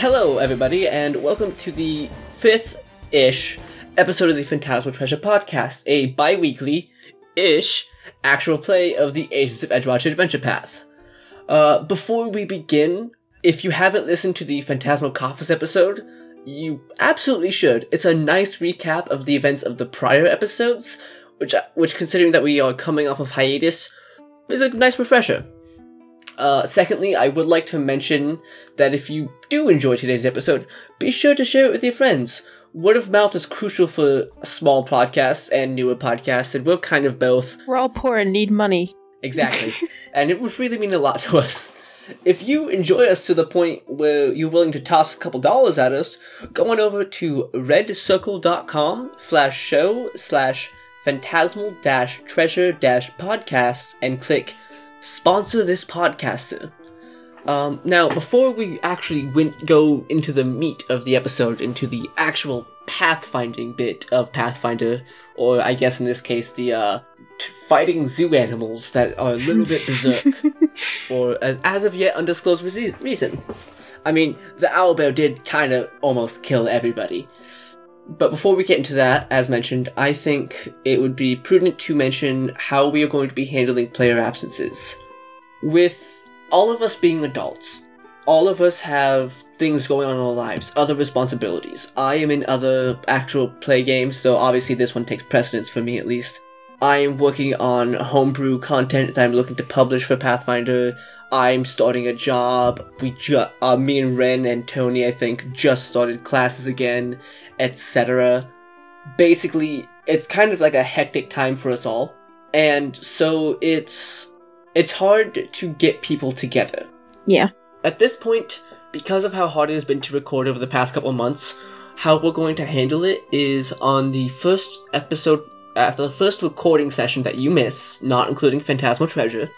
hello, everybody, and welcome to the fifth ish episode of the Phantasmal Treasure Podcast, a bi weekly ish actual play of the Agents of Edgewatch Adventure Path. Uh, before we begin, if you haven't listened to the Phantasmal Coffers episode, you absolutely should. It's a nice recap of the events of the prior episodes, which, which considering that we are coming off of hiatus, is a nice refresher. Uh, secondly, I would like to mention that if you do enjoy today's episode, be sure to share it with your friends. Word of mouth is crucial for small podcasts and newer podcasts, and we're kind of both. We're all poor and need money. Exactly. and it would really mean a lot to us. If you enjoy us to the point where you're willing to toss a couple dollars at us, go on over to redcircle.com slash show slash phantasmal dash treasure dash podcast and click sponsor this podcaster. Um, now, before we actually went, go into the meat of the episode, into the actual pathfinding bit of Pathfinder, or I guess in this case, the uh, fighting zoo animals that are a little bit berserk for an as of yet undisclosed re- reason. I mean, the owlbear did kind of almost kill everybody. But before we get into that, as mentioned, I think it would be prudent to mention how we are going to be handling player absences. With all of us being adults, all of us have things going on in our lives, other responsibilities. I am in other actual play games, though obviously this one takes precedence for me at least. I am working on homebrew content that I'm looking to publish for Pathfinder. I'm starting a job. We ju- uh, me and Ren and Tony, I think, just started classes again, etc. Basically, it's kind of like a hectic time for us all, and so it's it's hard to get people together. Yeah. At this point, because of how hard it has been to record over the past couple months, how we're going to handle it is on the first episode, after the first recording session that you miss, not including Phantasmal Treasure,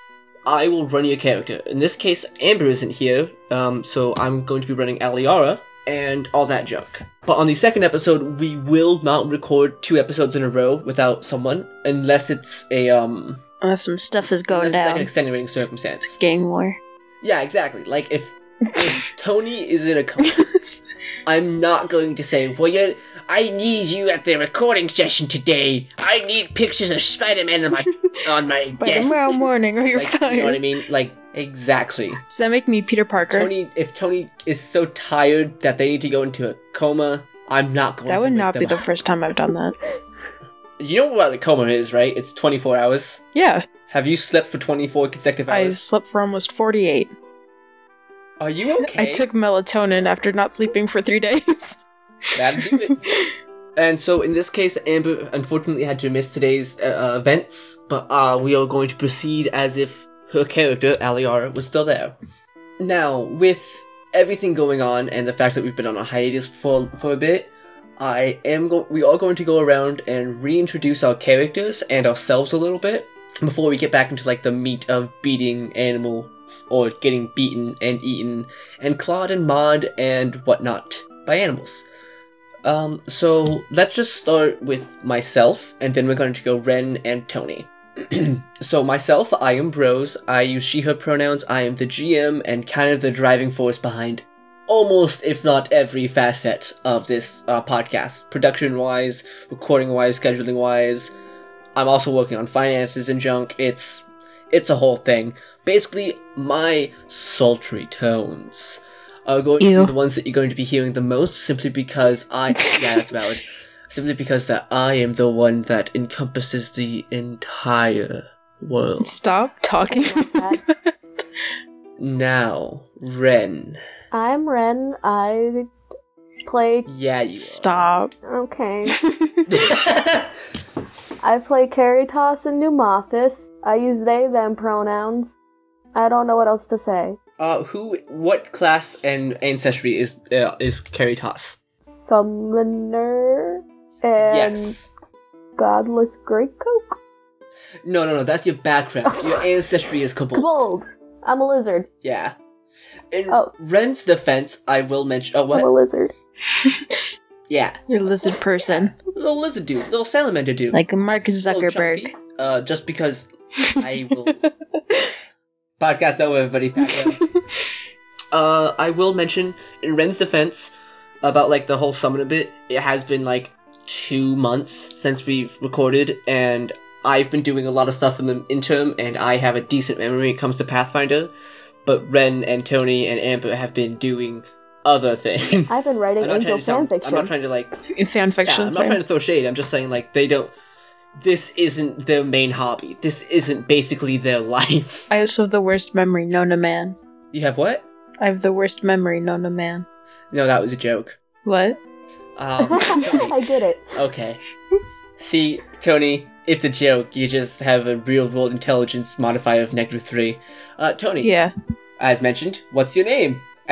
I will run your character. In this case, Amber isn't here, um, so I'm going to be running Aliara and all that junk. But on the second episode, we will not record two episodes in a row without someone, unless it's a um, Unless some stuff is going unless it's like down. an extenuating circumstance. Gang war. Yeah, exactly. Like if if Tony is in a coma, I'm not going to say, "Well, you, I need you at the recording session today. I need pictures of Spider-Man in my on my By desk." tomorrow morning or you're Like, fired. you know what I mean? Like exactly. Does that make me Peter Parker? Tony, if Tony is so tired that they need to go into a coma, I'm not going. To that would not be them the first time I've done that. You know what a coma is, right? It's 24 hours. Yeah. Have you slept for 24 consecutive hours? I slept for almost 48. Are you okay? I took melatonin after not sleeping for three days. That'd do it. And so in this case, Amber unfortunately had to miss today's uh, uh, events, but uh, we are going to proceed as if her character, Aliara, was still there. Now, with everything going on and the fact that we've been on a hiatus for, for a bit, I am go- we are going to go around and reintroduce our characters and ourselves a little bit before we get back into like the meat of beating animals or getting beaten and eaten and clawed and mauled and whatnot by animals. Um, so let's just start with myself, and then we're going to go Ren and Tony. so myself, I am Bros. I use she/her pronouns. I am the GM and kind of the driving force behind almost, if not every facet of this uh, podcast, production-wise, recording-wise, scheduling-wise. I'm also working on finances and junk. It's it's a whole thing. Basically, my sultry tones are going to be the ones that you're going to be hearing the most, simply because I yeah, that's valid. Simply because that I am the one that encompasses the entire world. Stop talking. Now, Ren. I'm Ren. I play. Yeah, you. Stop. Okay. I play Caritas and Pneumathis. I use they, them pronouns. I don't know what else to say. Uh, who? What class and ancestry is uh, is Caritas? Summoner and yes. Godless Greycoat. No, no, no. That's your background. Your ancestry is Kobold. Kobold. I'm a lizard. Yeah. In Oh. Ren's defense, I will mention. Oh, what? I'm a lizard. Yeah, You're a lizard person. little lizard dude, little salamander dude. Like Mark Zuckerberg. chunky. Uh, just because I will. Podcast over, everybody. Pack it up. Uh, I will mention in Ren's defense about like the whole summon a bit. It has been like two months since we've recorded, and I've been doing a lot of stuff in the interim, and I have a decent memory when it comes to Pathfinder. But Ren and Tony and Amber have been doing other things. I've been writing angel trying to fanfiction. I'm not trying to like Fan yeah, fiction. I'm not sorry. trying to throw shade. I'm just saying like they don't. This isn't their main hobby. This isn't basically their life. I also have the worst memory known to man. You have what? I have the worst memory known to man. No, that was a joke. What? Um, I did it. okay. See, Tony, it's a joke. You just have a real world intelligence modifier of negative three. Uh, Tony, Yeah. as mentioned, what's your name?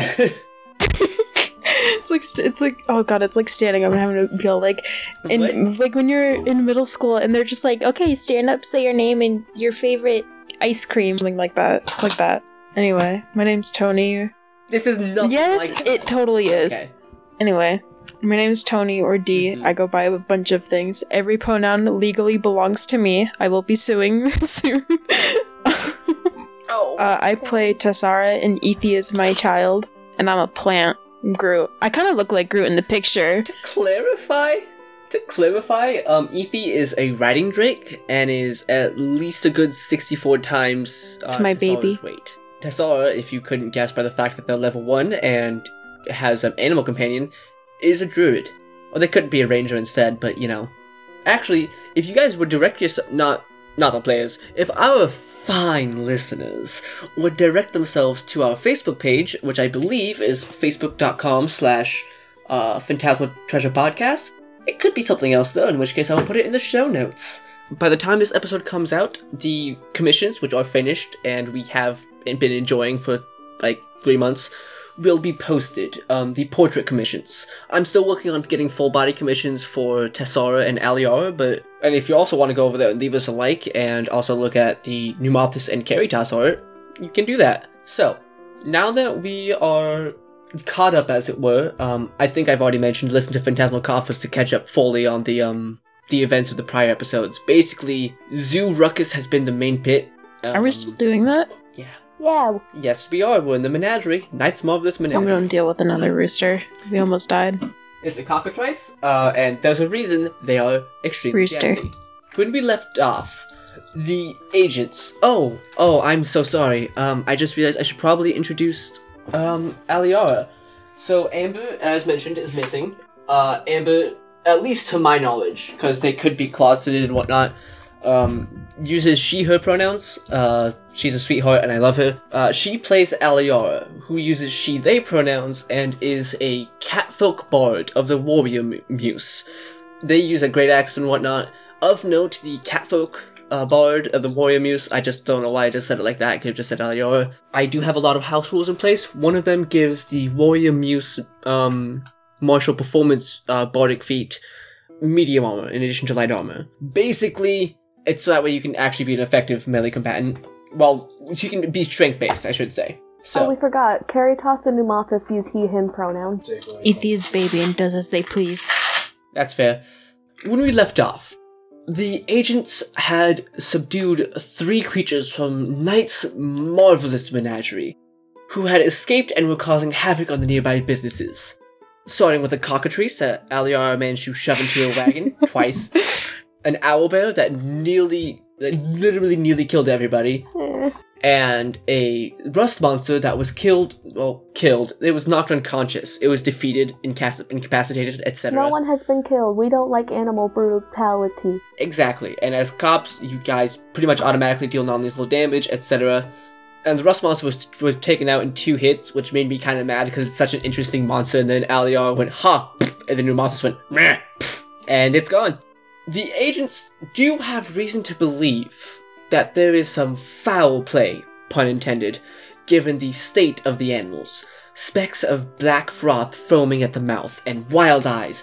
It's like st- it's like oh god, it's like standing up and having to go like in What? like when you're in middle school and they're just like, okay, stand up, say your name and your favorite ice cream, something like that. It's like that. Anyway, my name's Tony. This is nothing yes, like it totally is. Okay. Anyway, my name's Tony or D. Mhm. I go by a bunch of things. Every pronoun legally belongs to me. I will be suing soon. Oh. uh, I play Tessara and Ethi is my child, and I'm a plant. Groot. I kind of look like Groot in the picture. To clarify, to clarify, um, Ethi is a riding drake and is at least a good sixty-four times. Uh, It's my Tessara's baby. Weight. Tessara, if you couldn't guess by the fact that they're level one and has an animal companion, is a druid. Or they could be a ranger instead, but you know. Actually, if you guys would direct yourself, not not the players, if our fine listeners would direct themselves to our Facebook page, which I believe is facebook.com slash uh, Phantasmal Treasure Podcast. It could be something else though, in which case I will put it in the show notes. By the time this episode comes out, the commissions, which are finished and we have been enjoying for like three months, will be posted. Um, the portrait commissions. I'm still working on getting full body commissions for Tessara and Aliara, but and if you also want to go over there and leave us a like and also look at the Pneumothis and Caritas art, you can do that. So, now that we are caught up, as it were, um, I think I've already mentioned listen to Phantasmal Coffers to catch up fully on the um the events of the prior episodes. Basically, Zoo Ruckus has been the main pit. Um, Are we still doing that? Yeah. Yeah, Yes, we are. We're in the menagerie. Knight's Marvelous I'm Menagerie. gonna deal with another rooster. We almost died. It's a cockatrice, uh, and there's a reason they are extremely Rooster. deadly. When we left off, the agents. Oh, oh, I'm so sorry. Um, I just realized I should probably introduce um Aliara. So Amber, as mentioned, is missing. Uh, Amber, at least to my knowledge, because they could be closeted and whatnot. Um, uses she/her pronouns. Uh, she's a sweetheart, and I love her. Uh, she plays Aliara, who uses she/they pronouns and is a catfolk bard of the warrior mu- muse. They use a great axe and whatnot. Of note, the catfolk uh, bard of the warrior muse. I just don't know why I just said it like that. I could have just said Aliara. I do have a lot of house rules in place. One of them gives the warrior muse um, martial performance uh, bardic feat medium armor in addition to light armor. Basically, it's so that way you can actually be an effective melee combatant. Well, she can be strength based, I should say. So oh, we forgot. Caritas and Pneumothis use he, him pronouns. Ethi is baby and does as they please. That's fair. When we left off, the agents had subdued three creatures from Knight's marvelous menagerie, who had escaped and were causing havoc on the nearby businesses. Starting with a cockatrice that Aliara managed to shove into a wagon twice, an owl bear that nearly, that literally nearly killed everybody, Eh. and a rust monster that was killed. Well, killed. It was knocked unconscious. It was defeated, incapac- incapacitated, etc. No one has been killed. We don't like animal brutality. Exactly. And as cops, you guys pretty much automatically deal non-lethal damage, etc. And the rust monster was was taken out in two hits, which made me kind of mad because it's such an interesting monster. And then Aliar went ha, and then Pneumothis went meh, and it's gone. The agents do have reason to believe that there is some foul play, pun intended, given the state of the animals. Specks of black froth foaming at the mouth and wild eyes,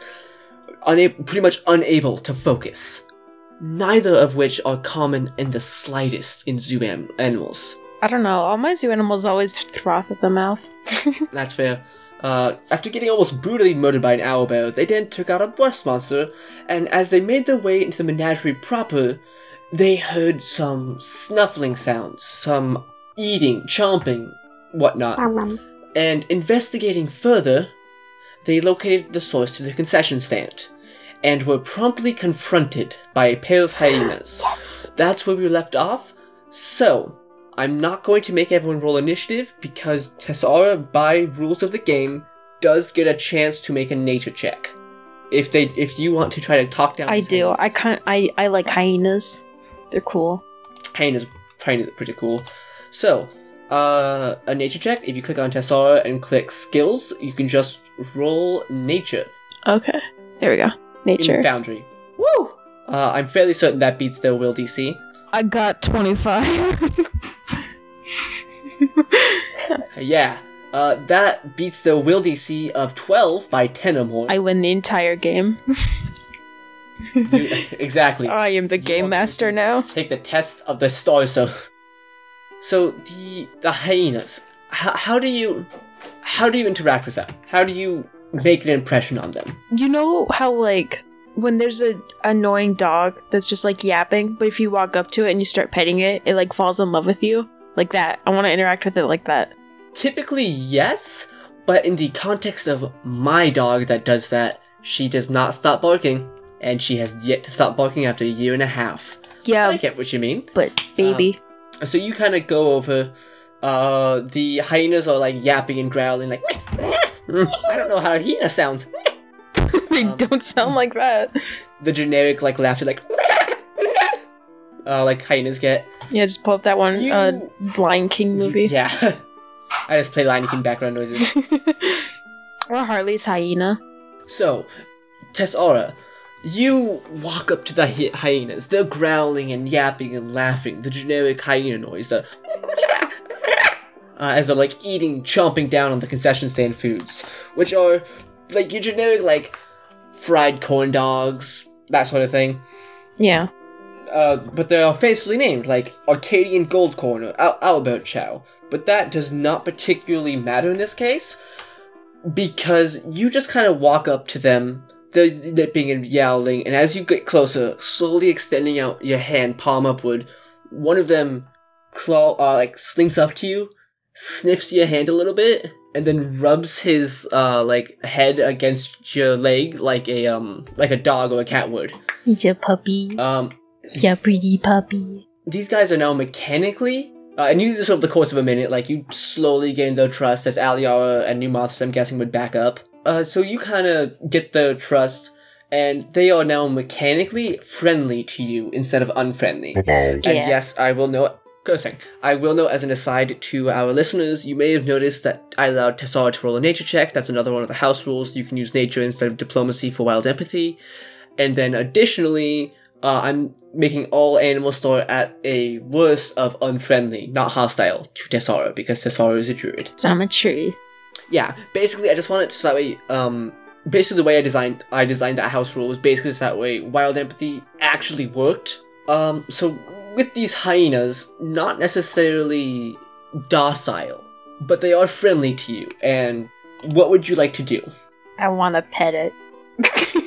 unable, pretty much unable to focus. Neither of which are common in the slightest in zoo am- animals. I don't know. All my zoo animals always froth at the mouth. That's fair. Uh, after getting almost brutally murdered by an owlbear, they then took out a rust monster, and as they made their way into the menagerie proper, they heard some snuffling sounds, some eating, chomping, whatnot. Um. And investigating further, they located the source to the concession stand and were promptly confronted by a pair of hyenas. That's where we left off. So, I'm not going to make everyone roll initiative because Tessara, by rules of the game, does get a chance to make a nature check. If they, if you want to try to talk down, I do. I hyenas. can't. I I like hyenas. They're cool. Hyenas, hyenas are pretty cool. So, uh, a nature check. If you click on Tessara and click skills, you can just roll nature Okay. There we go. Nature. in Foundry. Woo! Uh, I'm fairly certain that beats their will DC. I got twenty five. Yeah, uh, that beats the will DC of 12 by 10 or more. I win the entire game. You- exactly. I am the game master now. Take the test of the star so. So the the hyenas. How, how do you how do you interact with them? How do you make an impression on them? You know how like when there's a annoying dog that's just like yapping, but if you walk up to it and you start petting it, it like falls in love with you. Like that. I want to interact with it like that. Typically, yes, but in the context of my dog that does that, she does not stop barking, and she has yet to stop barking after a year and a half. Yeah, I get what you mean. but baby. So you kind of go over. Uh, the hyenas are like yapping and growling, like "Mm, I don't know how a hyena sounds. they um, don't sound like that. The generic like laughter, like uh, like hyenas get. Yeah, just pull up that one You- uh Lion King movie. Yeah, I just play Lion King background noises. or Harley's hyena. So, Tessara, you walk up to the hy- hyenas. They're growling and yapping and laughing. The generic hyena noise. The uh, as they're like eating, chomping down on the concession stand foods, which are like your generic like fried corn dogs, that sort of thing. Yeah. Uh, but they are fancifully named, like Arcadian Gold Corn or Al- Albert Chow. But that does not particularly matter in this case, because you just kind of walk up to them, they're nipping and yowling, and as you get closer, slowly extending out your hand, palm upward, one of them claw, uh, like slinks up to you, sniffs your hand a little bit, and then rubs his uh like head against your leg like a um like a dog or a cat would. He's a puppy. Um, Yeah, pretty puppy. these guys are now mechanically, uh, and you do this over the course of a minute, like you slowly gain their trust as Aliara and Numoths, I'm guessing, would back up. Uh, so you kind of get their trust, and they are now mechanically friendly to you instead of unfriendly. And Yeah. yes, I will note. Cursing. I will note as an aside to our listeners, you may have noticed that I allowed Tessara to roll a nature check. That's another one of the house rules. You can use nature instead of diplomacy for wild empathy. And then additionally, uh, I'm making all animals start at a worst of unfriendly, not hostile, to Tessara, because Tessara is a druid. So I'm a tree. Yeah, basically, I just want it so that way, um, basically the way I designed, I designed that house rule was basically so that way wild empathy actually worked. Um, so with these hyenas, not necessarily docile, but they are friendly to you, and what would you like to do? I want to pet it.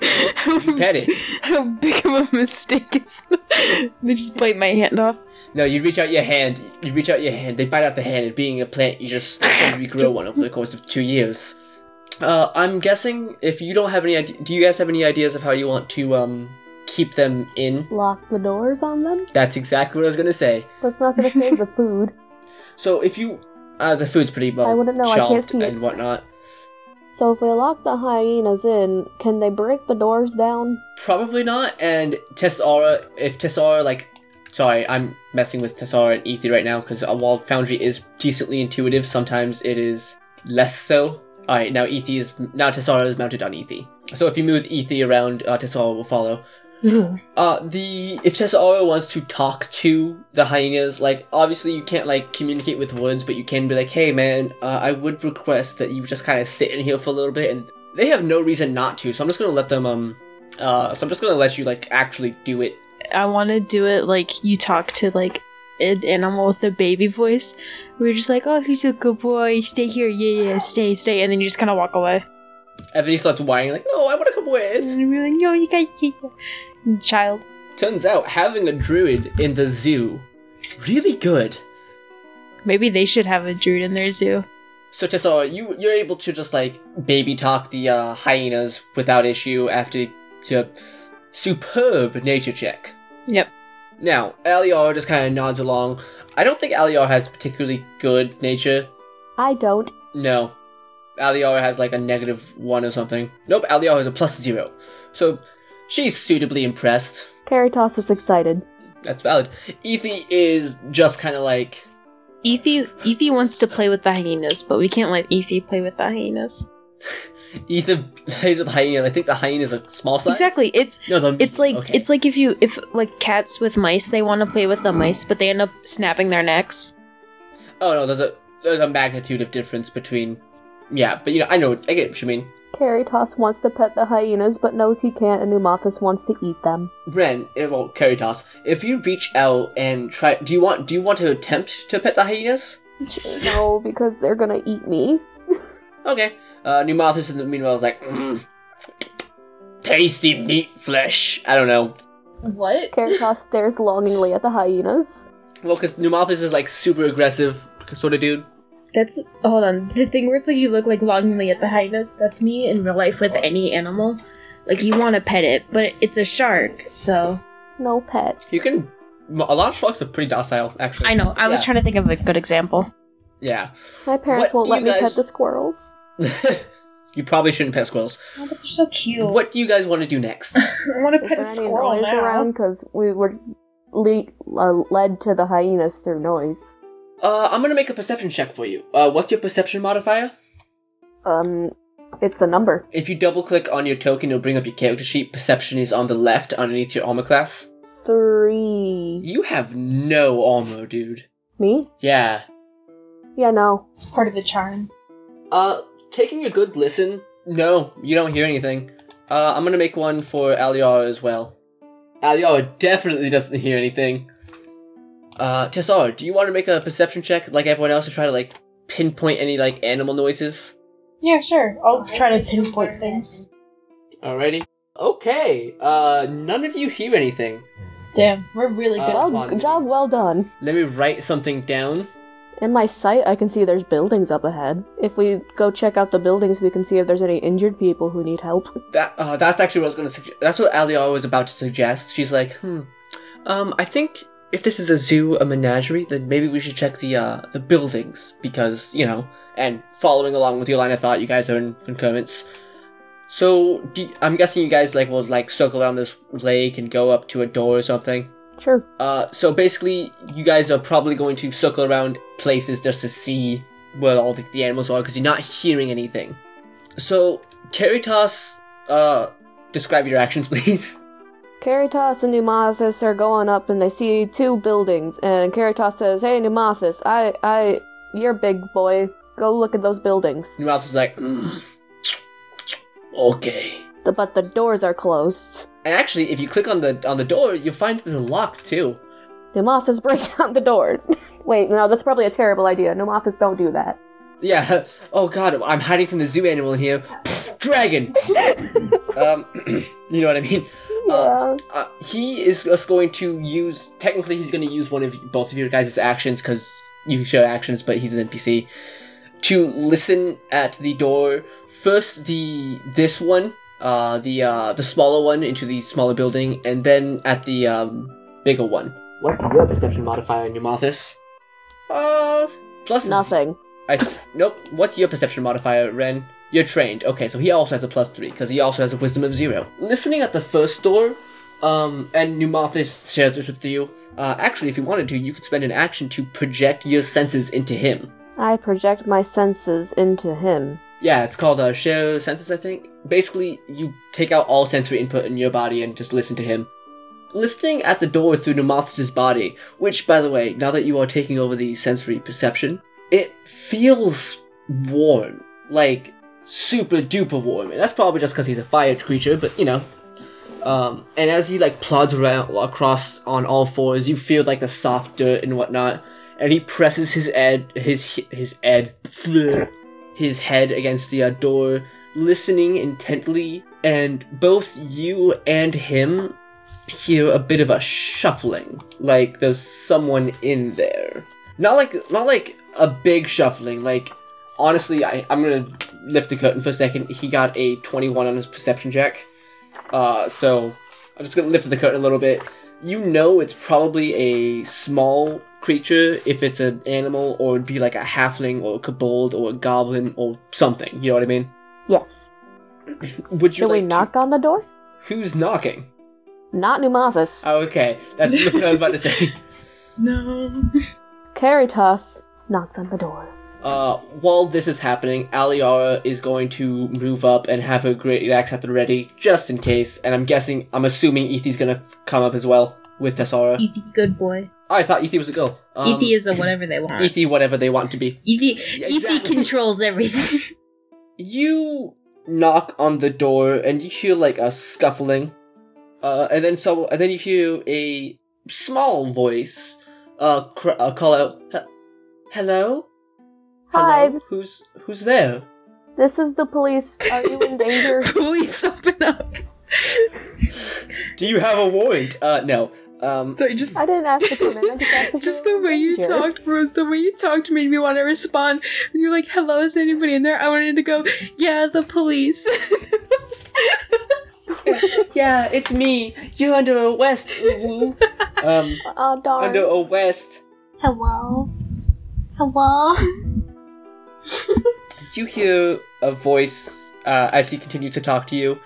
You pet it. How big of a mistake is that? They just bite my hand off. No, you reach out your hand, you reach out your hand, they bite out the hand, and being a plant, you just regrow Just- one over the course of two years. Uh, I'm guessing if you don't have any idea, do you guys have any ideas of how you want to, um, keep them in? Lock the doors on them? That's exactly what I was gonna say. But it's not gonna save the food. So if you, uh, the food's pretty well I wouldn't know, I can't chomped see it. and whatnot. So if we lock the hyenas in, can they break the doors down? Probably not. And Tessara, if Tessara, like, sorry, I'm messing with Tessara and Ethi right now because while Foundry is decently intuitive, sometimes it is less so. All right, now Ether is now Tessara is mounted on Ethi. So if you move Ethi around, uh, Tessara will follow. Uh, the if Tessara wants to talk to the hyenas, like obviously you can't like communicate with words, but you can be like, "Hey, man, uh, I would request that you just kind of sit in here for a little bit," and they have no reason not to. So I'm just gonna let them um, uh, so I'm just gonna let you like actually do it. I want to do it like you talk to like an animal with a baby voice. We're just like, oh, he's a good boy. Stay here. Yeah, yeah, stay, stay. And then you just kind of walk away. And then he starts whining like, "No, I want to come with." then we're like, no, you guys, child. Turns out having a druid in the zoo really good. Maybe they should have a druid in their zoo. So Tessara, you you're able to just like baby talk the uh, hyenas without issue after your superb nature check. Yep. Now, Aliar just kind of nods along. I don't think Aliar has particularly good nature. I don't. No. Aliar has like a negative one or something. Nope, Aliar has a plus zero. So she's suitably impressed. Caritas is excited. That's valid. Ethy is just kind of like, Ethy Ethy wants to play with the hyenas, but we can't let Ethy play with the hyenas. Ether plays with the hyenas. I think the hyenas are small size. Exactly. It's No, the, it's like okay. it's like if you if like cats with mice, they want to play with the mice, but they end up snapping their necks. Oh no, there's a there's a magnitude of difference between. Yeah, but you know, I know, I get what you mean. Caritas wants to pet the hyenas, but knows he can't, and Numathis wants to eat them. Ren, eh, well, Caritas, if you reach out and try, do you want do you want to attempt to pet the hyenas? no, because they're gonna eat me. Okay. Uh, Pneumathis in the meanwhile is like, mm, tasty meat flesh. I don't know. What? Caritas stares longingly at the hyenas. Well, because Pneumathis is like super aggressive sort of dude. That's hold on. The thing where it's like you look like longingly at the hyenas. That's me in real life with any animal. Like you want to pet it, but it's a shark, so No pet. You can. A lot of sharks are pretty docile, actually. I know. I was Yeah. trying to think of a good example. Yeah. My parents What won't let me guys- pet the squirrels. you probably shouldn't pet squirrels. Oh, but they're so cute. What do you guys want to do next? I want to pet a there squirrel noise now. around? Because we were le- uh, led to the hyenas through noise. Uh, I'm gonna make a perception check for you. Uh, what's your perception modifier? Um, it's a number. If you double click on your token, it'll bring up your character sheet. Perception is on the left underneath your armor class. Three. You have no armor, dude. Me? Yeah. Yeah, no. It's part of the charm. Uh, taking a good listen. No, you don't hear anything. Uh, I'm gonna make one for Aliar as well. Aliar definitely doesn't hear anything. Uh, Tessar, do you want to make a perception check like everyone else to try to like pinpoint any like animal noises? Yeah, sure. I'll try to pinpoint things. Alrighty. Okay. Uh, none of you hear anything. Damn, we're really good Uh, at Well, this. good job well done. Let me write something down. In my sight, I can see there's buildings up ahead. If we go check out the buildings, we can see if there's any injured people who need help. That uh, that's actually what I was gonna suggest. That's what Aliar was about to suggest. She's like, hmm, um, I think if this is a zoo, a menagerie, then maybe we should check the uh the buildings because you know. And following along with your line of thought, you guys are in concurrence. So do, I'm guessing you guys like will like circle around this lake and go up to a door or something. Sure. Uh, so basically, you guys are probably going to circle around places just to see where all the, the animals are because you're not hearing anything. So, Caritas, uh, describe your actions, please. Caritas and Numathis are going up and they see two buildings, and Caritas says, Hey, Numathis, I, I, you're big boy. Go look at those buildings. Mouth is like, mm, okay. The, but the doors are closed. And actually, if you click on the on the door, you'll find that they're locked too. Numathis break down the door. Wait, no, that's probably a terrible idea. Numathis don't do that. Yeah. Oh God, I'm hiding from the zoo animal in here. Dragon. um, you know what I mean. Yeah. Uh, he is just going to use. Technically, he's going to use one of both of your guys' actions because you show actions, but he's an NPC. To listen at the door. First, the this one, uh, the uh, the smaller one into the smaller building, and then at the um, bigger one. What's your perception modifier in your Mothis? Uh, plus Nothing. I nope. What's your perception modifier, Ren? You're trained. Okay, so he also has a plus three because he also has a wisdom of zero. Listening at the first door, um, and Pneumathis shares this with you. Uh, actually, if you wanted to, you could spend an action to project your senses into him. I project my senses into him. Yeah, it's called uh, share senses, I think. Basically, you take out all sensory input in your body and just listen to him. Listening at the door through Pneumathis' body, which, by the way, now that you are taking over the sensory perception, it feels warm. Like, super duper warm. And that's probably just because he's a fire creature, but you know. Um, and as he like plods around across on all fours, you feel like the soft dirt and whatnot. And he presses his ed, his his ed, his head against the uh, door, listening intently. And both you and him hear a bit of a shuffling, like there's someone in there. Not like not like a big shuffling, like honestly, I, I'm gonna lift the curtain for a second. He got a 21 on his perception check. Uh, so I'm just gonna lift the curtain a little bit. You know it's probably a small creature if it's an animal, or it'd be like a halfling or a kobold or a goblin or something. You know what I mean? Yes. Would you Should we like knock on the door? Who's knocking? Not Numathus. Oh, okay, that's what I was about to say. No. Caritas knocks on the door. Uh, while this is happening, Aliara is going to move up and have her great axe at the ready, just in case. And I'm guessing, I'm assuming Ethy's gonna f- come up as well with Tessara. Ethy, good boy. Oh, I thought Ethi was a girl. Um, Ethy is a whatever they want. Ethi, whatever they want to be. Ethi, Yeah, Ethy exactly. controls everything. You knock on the door and you hear like a scuffling, uh, and then so and then you hear a small voice, uh, cr- uh call out, "He- "Hello, Hi, Hello? Who's who's there?" this is the police. Are you in danger? Please open up. Do you have a warrant? Uh, no. Um, Sorry, just I didn't ask to come in. I just asked if just the way you danger. talked, Rose. The way you talked made me want to respond. When you're like, "Hello, is anybody in there?" I wanted to go, "Yeah, the police." yeah, it's me. You're under arrest. Woo. um, Oh darn. under arrest. Hello? Hello? You hear a voice uh, as he continues to talk to you,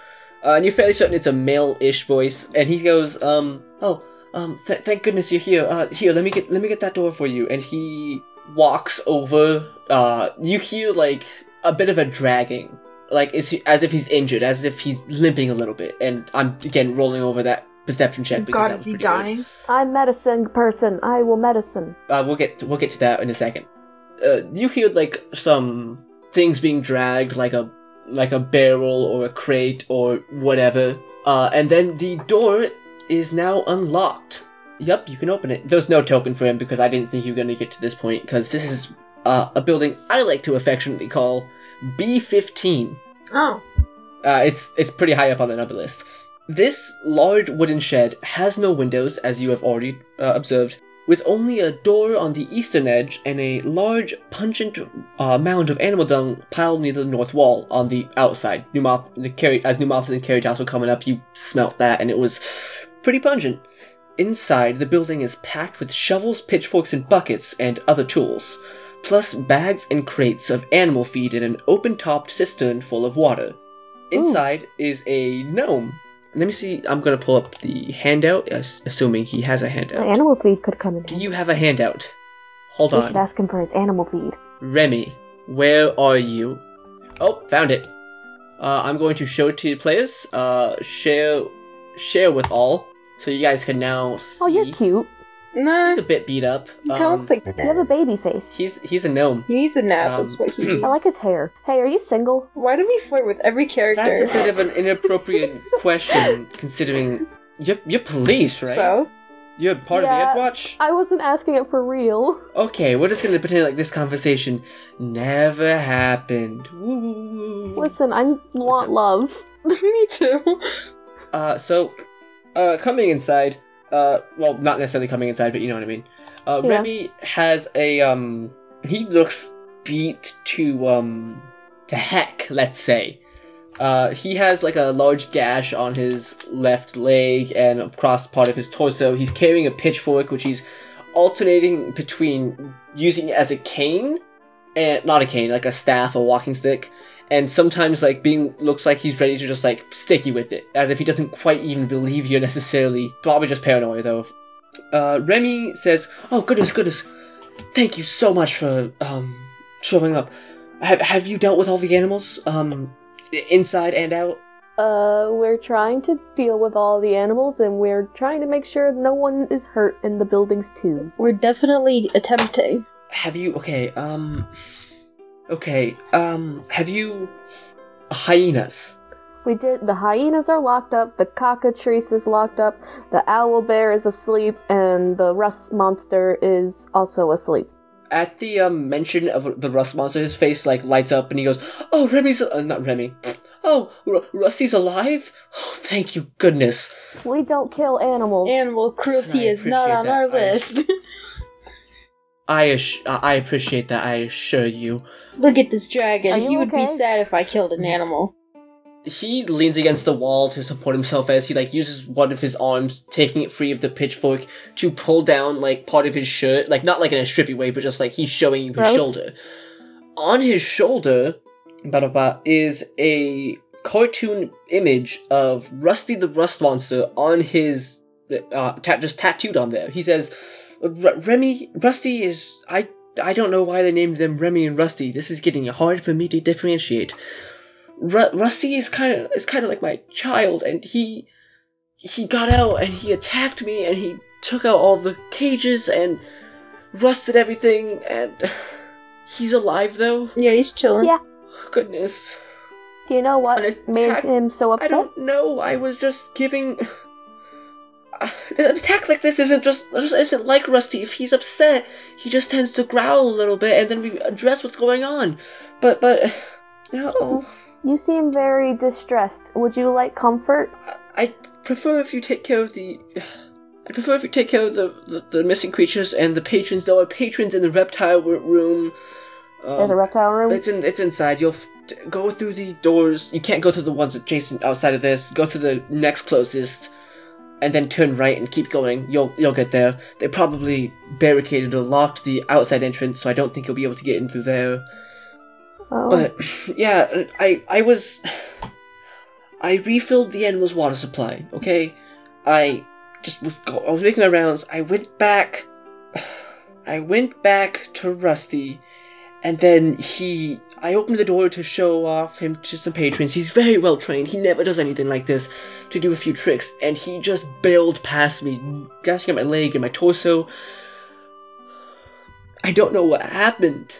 uh, and you're fairly certain it's a male-ish voice. And he goes, "Um, oh, um, th- thank goodness you're here. Uh, here, let me get let me get that door for you." And he walks over. Uh, you hear like a bit of a dragging, like is he, as if he's injured, as if he's limping a little bit. And I'm again rolling over that perception check. because God, that is was he pretty good. dying? I'm medicine person. I will medicine. Uh, we'll get we'll get to that in a second. Uh, you hear like some things being dragged, like a like a barrel or a crate or whatever. Uh, and then the door is now unlocked. Yup, you can open it. There's no token for him because I didn't think you were gonna get to this point because this is uh, a building I like to affectionately call B15. Oh, Uh, it's it's pretty high up on the number list. This large wooden shed has no windows, as you have already uh, observed, with only a door on the eastern edge and a large, pungent uh, mound of animal dung piled near the north wall on the outside. Cari- as Numoth and Caritas were coming up, you smelt that, and it was pretty pungent. Inside, the building is packed with shovels, pitchforks, and buckets, and other tools, plus bags and crates of animal feed in an open-topped cistern full of water. Inside is a gnome. Let me see. I'm gonna pull up the handout, as- assuming he has a My handout. animal feed could come in. Do you have a handout? Hold We should on. ask him for his animal feed. Remy, where are you? Oh, found it. Uh, I'm going to show it to the players. Uh, share, share with all, so you guys can now see. Oh, you're cute. Nah. He's a bit beat up. He kind of looks like You have a baby face. he's he's a gnome. he needs a nap. Um, is what he needs. I like his hair. Hey, are you single? Why do we flirt with every character? That's a bit of an inappropriate question, considering you're you're police, right? So, You're part Yeah. of the Edgewatch. I wasn't asking it for real. Okay, we're just gonna pretend like this conversation never happened. Woo, woo, woo. Listen, I want love. me too. Uh, so, uh, coming inside, uh, well, not necessarily coming inside, but you know what I mean. Uh, Yeah. Remy has a, um, he looks beat to, um, to heck, let's say. Uh, he has like a large gash on his left leg and across part of his torso. He's carrying a pitchfork, which he's alternating between using as a cane and not a cane, like a staff or walking stick, and sometimes like being looks like he's ready to just like stick you with it, as if he doesn't quite even believe you're necessarily. Probably just paranoia though. Uh, Remy says, "Oh goodness, goodness, thank you so much for um showing up. Have have you dealt with all the animals um inside and out?" Uh, we're trying to deal with all the animals, and we're trying to make sure no one is hurt in the buildings too. We're definitely attempting. Have you okay? Um, okay. Um, have you hyenas? We did. The hyenas are locked up. The cockatrice is locked up. The owl bear is asleep, and the rust monster is also asleep. At the um, mention of the rust monster, his face like lights up, and he goes, "Oh, Remy's uh, not Remy. Oh, R- Rusty's alive. Oh, thank you, goodness." We don't kill animals. Animal cruelty I is not on that. our I- list. I ass- I appreciate that. I assure you. Look at this dragon. He would be sad if I killed an animal. He leans against the wall to support himself as he like uses one of his arms, taking it free of the pitchfork, to pull down like part of his shirt, like not like in a strippy way, but just like he's showing you his Gross. shoulder. On his shoulder, ba is a cartoon image of Rusty the Rust Monster on his uh, ta- just tattooed on there. He says, "R- "Remy, Rusty is I." I don't know why they named them Remy and Rusty. This is getting hard for me to differentiate. Ru- Rusty is kind of is kind of like my child, and he he got out and he attacked me and he took out all the cages and rusted everything and he's alive though. Yeah, he's chilling. Yeah. Goodness, Do you know what An made him so upset? I don't know. I was just giving. Uh, An attack like this isn't just, just isn't like Rusty. If he's upset, he just tends to growl a little bit, and then we address what's going on. But but, no. You seem very distressed. Would you like comfort? I prefer if you take care of the. I prefer if you take care of the, the, the missing creatures and the patrons. There are patrons in the reptile room. Um, There's a reptile room. It's in. It's inside. You'll f- go through the doors. You can't go through the ones adjacent outside of this. Go to the next closest, and then turn right and keep going. You'll you'll get there. They probably barricaded or locked the outside entrance, so I don't think you'll be able to get in through there. Oh. But yeah, I I was I refilled the animal's water supply. Okay, I just was go- I was making my rounds. I went back. I went back to Rusty, and then he. I opened the door to show off him to some patrons. He's very well trained. He never does anything like this. To do a few tricks, and he just bailed past me, gasping at my leg and my torso. I don't know what happened.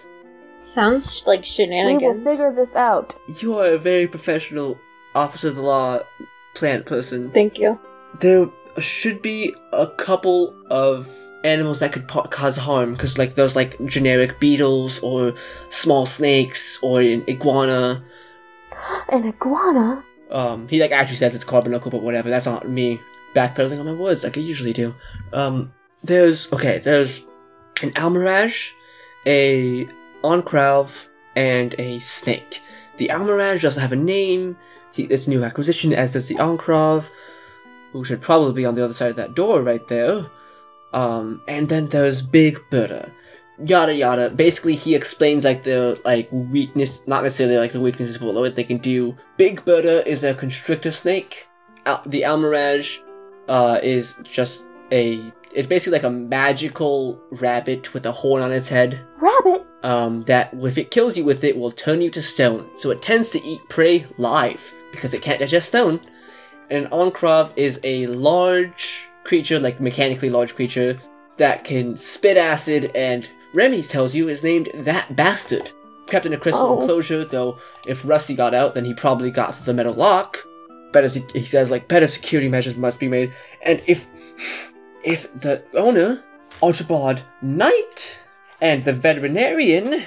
Sounds like shenanigans. we will shenanigans. figure this out. You are a very professional officer of the law plant person. Thank you. There should be a couple of animals that could po- cause harm, because like those like generic beetles or small snakes or an iguana. An iguana? Um, he like actually says it's carbuncle, but whatever. That's not me backpedaling on my words like I usually do. Um, there's okay. There's an almiraj, a ankhrav, and a snake. The almiraj doesn't have a name. He, it's a new acquisition, as does the ankhrav, who should probably be on the other side of that door right there. Um, and then there's Big Buddha. Yada yada. Basically, he explains like the like weakness, not necessarily like the weaknesses, but what they can do. Big Buddha is a constrictor snake. Al- the Almiraj uh, is just a. It's basically like a magical rabbit with a horn on its head. Rabbit? Um, that if it kills you with it, will turn you to stone. So it tends to eat prey live because it can't digest stone. And an Ankhrav is a large creature, like mechanically large creature, that can spit acid, and Remy's tells you is named that bastard. Kept in a crystal Oh. enclosure, though if Rusty got out, then he probably got through the metal lock. Better, se- he says, like better security measures must be made, and if if the owner, Archibald Knight, and the veterinarian,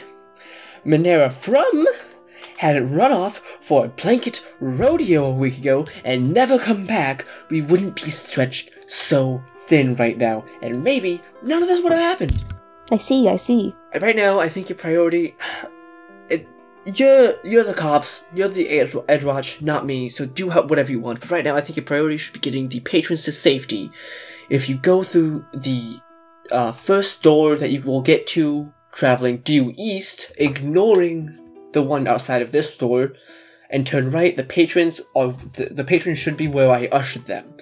Minera Frum, hadn't run off for a blanket rodeo a week ago and never come back, we wouldn't be stretched so thin right now, and maybe none of this would have happened. I see, I see. Right now, I think your priority, it, you're you're the cops, you're the Edge, Edgewatch, not me. So do ha- whatever you want. But right now, I think your priority should be getting the patrons to safety. If you go through the uh, first door that you will get to, traveling due east, ignoring the one outside of this door, and turn right, the patrons are the, the patrons should be where I ushered them.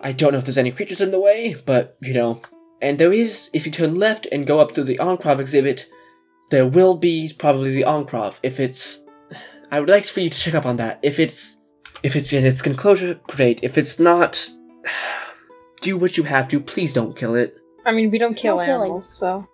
I don't know if there's any creatures in the way, but you know, and there is, if you turn left and go up to the Ankhrav exhibit, there will be probably the Ankhrav. If it's. I would like for you to check up on that. If it's. If it's in its enclosure, great. If it's not. Do what you have to. Please don't kill it. I mean, we don't kill No killing. animals, so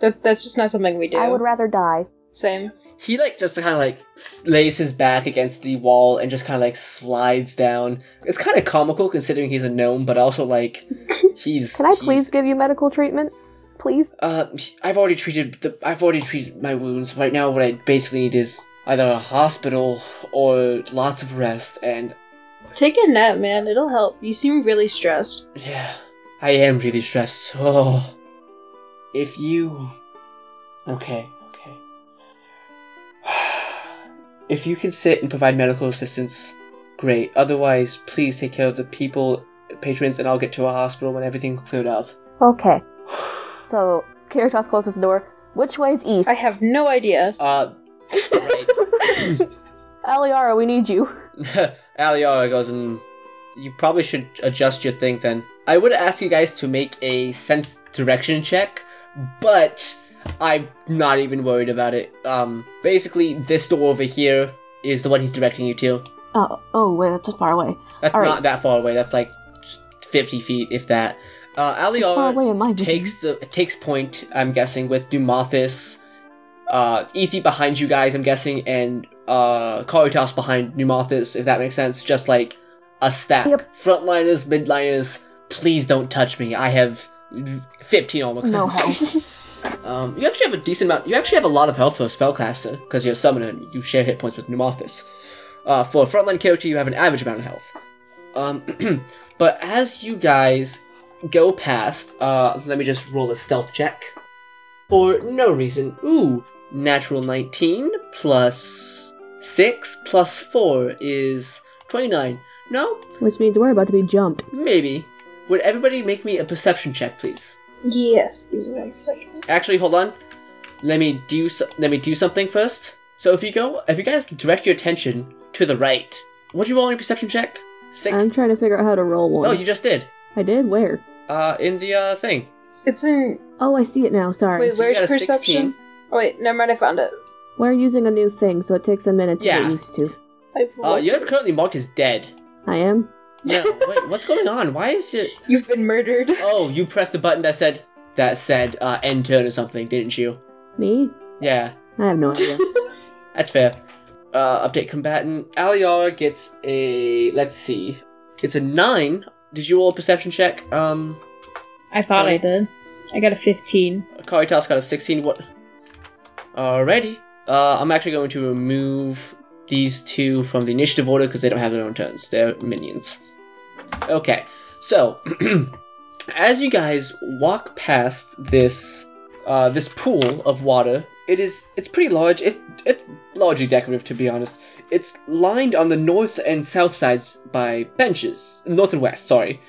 that that's just not something we do. I would rather die. Same. He, like, just kind of, like, lays his back against the wall and just kind of, like, slides down. It's kind of comical considering he's a gnome, but also, like, he's. Can I he's- please give you medical treatment? Please? Uh, I've already treated the. I've already treated my wounds. Right now, what I basically need is either a hospital or lots of rest. And Take a nap, man. It'll help. You seem really stressed. yeah, I am really stressed. Oh, if you. Okay, okay. If you can sit and provide medical assistance, great. Otherwise, please take care of the people, patrons, and I'll get to a hospital when everything's cleared up. Okay. So, Kiritos closes the door. Which way is east? I have no idea. Uh, right. Aliara, we need you. Aliara goes and you probably should adjust your thing then. I would ask you guys to make a sense direction check, but I'm not even worried about it. Um, basically, this door over here is the one he's directing you to. Oh, oh, wait, that's far away. That's All right. not that far away. That's like 50 feet, if that. Uh, Aliara in my vision. takes the takes point. I'm guessing with Pneumothis, uh, Ethi behind you guys. I'm guessing, and uh, Caritas behind Pneumothis. If that makes sense, just like a stack. Yep. Frontliners, midliners. Please don't touch me. I have 15 armor. No class. Um, you actually have a decent amount. You actually have a lot of health for a spellcaster because you're a summoner. and You share hit points with Pneumothis. Uh, for a frontline character, you have an average amount of health. Um, but as you guys go past, uh, let me just roll a stealth check for no reason. Ooh, natural 19 plus six plus four is 29. No, Which means we're about to be jumped. maybe. Would everybody make me a perception check, please? Yes, give me one second. Actually, hold on. Let me do so- let me do something first. So if you go, if you guys direct your attention to the right, what'd you roll on your perception check? 6 I'm trying to figure out how to roll one. Oh, you just did. I did? Where? Uh, in the uh thing. It's in. Oh, I see it now. Sorry. Wait, So you where's got a perception? 16. Oh, wait, never mind, I found it. We're using a new thing, so it takes a minute to Yeah. get used to. I've Uh, you're currently marked as dead. I am? No, wait, what's going on? Why is it? You've been murdered. Oh, you pressed a button that said that said uh end turn or something, didn't you? Me? Yeah, I have no idea. that's fair. Uh, update combatant. Aliar gets a let's see, it's a nine. Did you roll a perception check? Um. I thought I did. I got a 15. Caritas got a 16. What? Alrighty. Uh, I'm actually going to remove these two from the initiative order because they don't have their own turns. They're minions. Okay, so as you guys walk past this uh, this pool of water, it is it's pretty large. It's it's largely decorative to be honest. It's lined on the north and south sides by benches, north and west. Sorry.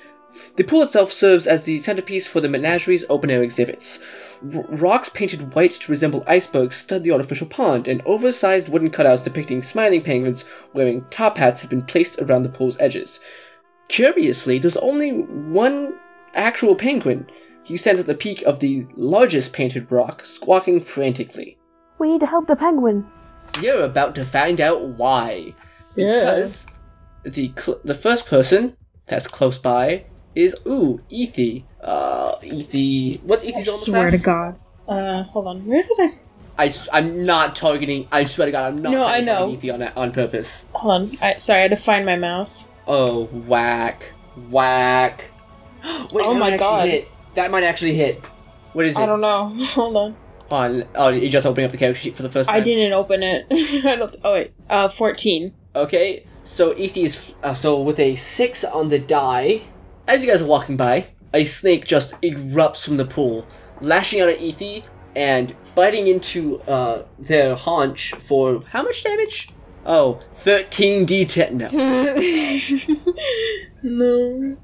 The pool itself serves as the centerpiece for the menagerie's open air exhibits. R- rocks painted white to resemble icebergs stud the artificial pond, and oversized wooden cutouts depicting smiling penguins wearing top hats have been placed around the pool's edges. Curiously, there's only one actual penguin. He stands at the peak of the largest painted rock, squawking frantically. we need to help the penguin. You're about to find out why. Because the cl- the first person that's close by is ooh Ethi. Uh, Ethi. What's Ethi's I swear class? to God. Uh, hold on. Where did I? I I'm not targeting. I swear to God, I'm not. No, I know. Ethi on that on purpose. Hold on. I, sorry, I had to find my mouse. Oh whack, whack. Wait, Oh my God. Hit. That might actually hit. What is it? I don't know. Hold on. On. Oh, you're just opening up the character sheet for the first time. I didn't open it. I don't. Oh wait. Uh, 14. Okay, so Ethi is uh, so with a six on the die. As you guys are walking by, a snake just erupts from the pool, lashing out at Ethi and biting into uh, their haunch for how much damage? Oh, 13 d10. No. no.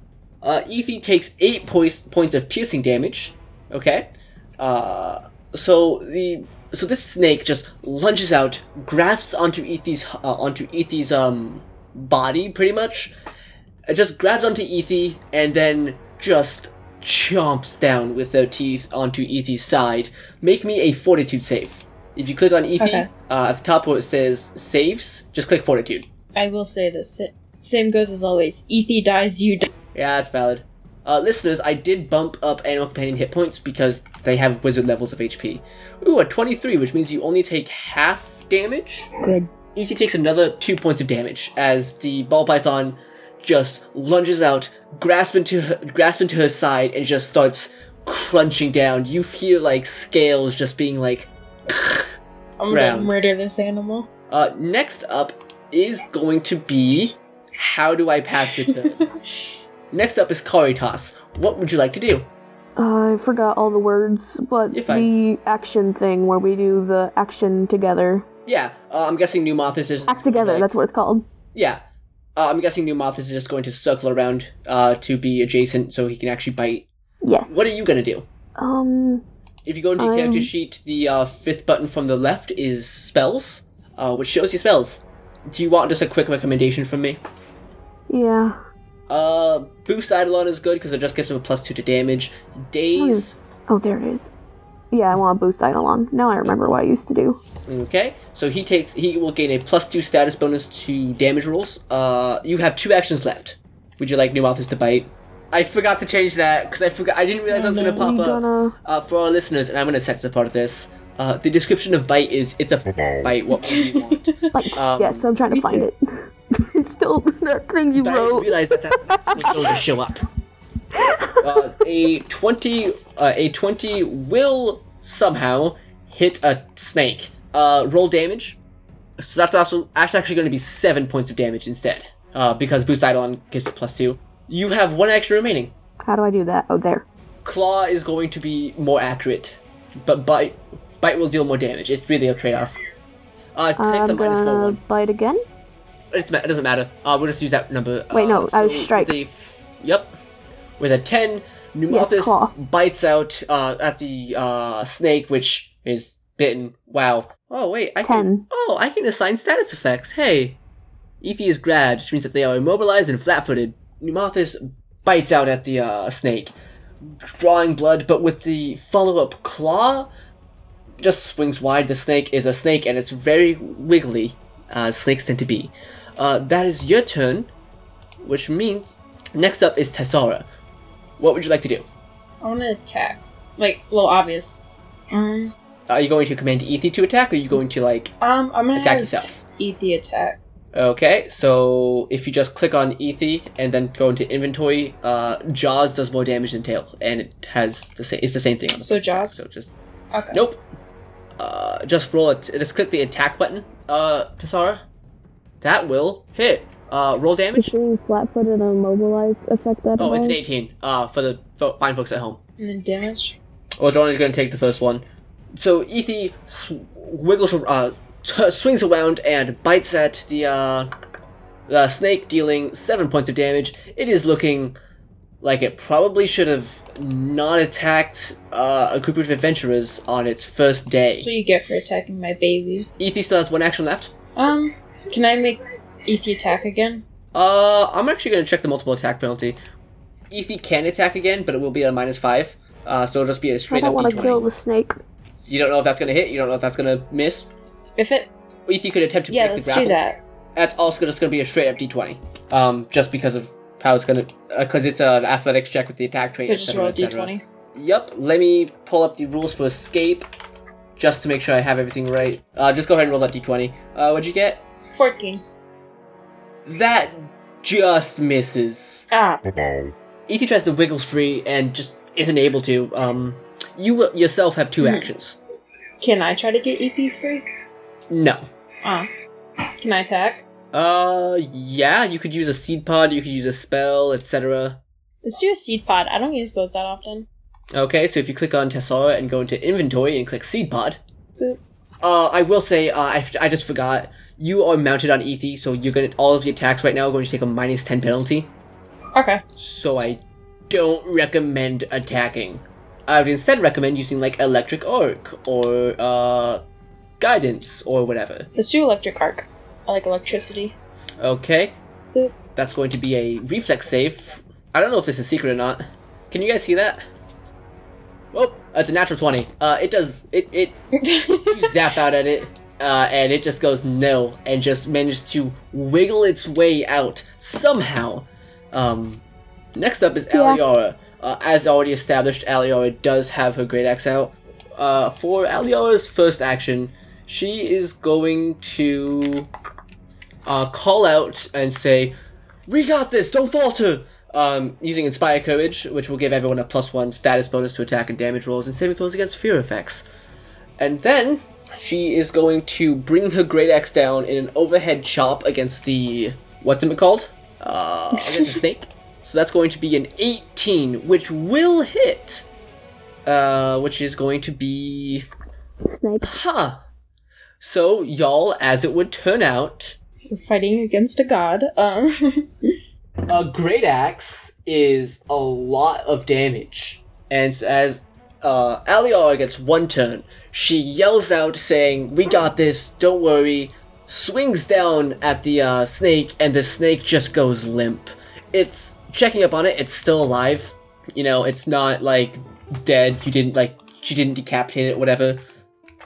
Uh, Ethi takes eight pois- points of piercing damage. Okay. Uh, so the so this snake just lunges out, grabs onto Ethi's uh, onto Ethi's um body, pretty much. It just grabs onto Ethi and then just chomps down with their teeth onto Ethi's side. Make me a Fortitude save. If you click on Ethi Okay. uh, at the top where it says saves, just click Fortitude. I will say this. Same goes as always. Ethi dies, you die. Yeah, that's valid. Uh, listeners, I did bump up Animal Companion hit points because they have wizard levels of HP. Ooh, a 23, which means you only take half damage. Good. Easy takes another two points of damage as the ball python just lunges out, grasp into her, grasp into her side, and just starts crunching down. You feel like scales just being like. I'm Round. gonna murder this animal. Uh, next up is going to be how do I pass the turn? next up is Caritas. What would you like to do? I forgot all the words, but the action thing where we do the action together. Yeah, uh, I'm guessing Pneumothis is Act together, like- that's what it's called. Yeah. Uh, I'm guessing Pneumothis is just going to circle around uh, to be adjacent so he can actually bite. Yes. What are you gonna do? Um, If you go into your character Um, sheet, the uh, fifth button from the left is spells, uh, which shows you spells. Do you want just a quick recommendation from me? yeah. Uh, boost Eidolon is good because it just gives him a plus two to damage. Daze, Oh, there it is. Yeah, I want to boost Eidolon. Now I remember what I used to do. okay. So he takes he will gain a plus two status bonus to damage rolls. Uh, you have two actions left. Would you like Pneumothis to bite? I forgot to change that because I forgot. I didn't realize I was gonna pop up. gonna... Uh, for our listeners, and I'm gonna set the part of this. Uh, the description of bite is it's a bite. What would you want? Like, Um, yes, I'm trying to find too. it. it's still that thing you But I wrote. realized that that- that's what's going to show up. Uh, a twenty, uh, a twenty will somehow hit a snake. Uh, roll damage. So that's also actually going to be seven points of damage instead. Uh, because boost Eidolon gives it plus two. You have one action remaining. How do I do that? Oh, there. Claw is going to be more accurate, but bite bite will deal more damage. It's really a trade-off. Uh, take I'm minus four gonna one. bite again. It's, it doesn't matter. Uh, we'll just use that number. Wait, no, uh, I was so strike. With a f- yep. With a 10, Yes, bites out uh, at the uh, snake, which is bitten. Wow. Oh, wait. I can, 10. oh, I can assign status effects. Hey. Ethi is grad, which means that they are immobilized and flat Pneumothis bites out at the uh, snake, drawing blood, but with the follow up claw, just swings wide. The snake is a snake and it's very wiggly, uh, snakes tend to be. Uh, that is your turn, which means next up is Tessara. What would you like to do? I want to attack. Like, well, obvious. Um, Are you going to command Ethi to attack, or are you going to like um, I'm gonna attack yourself? Ethi attack. Okay, so if you just click on Ethi and then go into inventory, uh, Jaws does more damage than Tail, and it has the same. It's the same thing. On the So first attack, Jaws? So just Okay. nope. Uh, just roll it. Just click the attack button. Uh, Tessara. That will hit. Uh, roll damage. being flat-footed and immobilized affect that Oh, it's an 18. Uh, for the fo- fine folks at home. And then damage. Well, John is going to take the first one. So Ethi sw- wiggles, uh, swings around and bites at the uh, the snake, dealing seven points of damage. It is looking like it probably should have not attacked uh, a group of adventurers on its first day. That's what you get for attacking my baby. Ethi still has one action left. Um, can I make Ethi attack again? Uh, I'm actually going to check the multiple attack penalty. Ethi can attack again, but it will be a minus five. Uh, so it'll just be a straight don't up want to kill d20. the snake. You don't know if that's going to hit. You don't know if that's going to miss. If it, If Ethi could attempt to yeah, break let's the grapple. do that. That's also just going to be a straight up d20. Um, just because of how it's going to, because it's an athletics check with the attack trait. So just cetera, roll a et cetera. d20. Yep. Let me pull up the rules for escape, just to make sure I have everything right. Uh, just go ahead and roll that d20. Uh, what'd you get? 14. That just misses. Ah, E.T. tries to wiggle free and just isn't able to. Um, you yourself have two Hmm. actions. can I try to get Ethi free? No. Ah. Can I attack? Uh, yeah, you could use a seed pod, you could use a spell, etc. Let's do a seed pod. I don't use those that often. Okay, so if you click on Tessara and go into inventory and click seed pod, Boop. uh, I will say, uh, I, I just forgot, you are mounted on Ethi, so you're gonna, all of the attacks right now are going to take a minus 10 penalty, Okay. so I don't recommend attacking. I would instead recommend using, like, electric arc, or, uh, guidance, or whatever. Let's do electric arc. I like electricity. Okay. Boop. That's going to be a reflex save. I don't know if this is secret or not. Can you guys see that? Oh, it's a natural 20. Uh, it does, it, it, you zap out at it, uh, and it just goes no, and just manages to wiggle its way out somehow. Um, next up is Yeah. Aliara. Uh, as already established, Aliara does have her great axe out. Uh, for Aliara's first action, she is going to uh, call out and say, "We got this! Don't falter!" Um, using Inspire Courage, which will give everyone a plus one status bonus to attack and damage rolls and saving throws against fear effects. And then she is going to bring her great axe down in an overhead chop against the what's it called? Uh, against the snake. So that's going to be an 18, which will hit. uh, which is going to be Snake. huh. So y'all, as it would turn out, We're fighting against a god. Um, a great axe is a lot of damage, and as uh, Aliara gets one turn, she yells out saying, "We got this! Don't worry!" Swings down at the uh, snake, and the snake just goes limp. It's checking up on it. It's still alive. You know, it's not like dead. You didn't like she didn't decapitate it, whatever.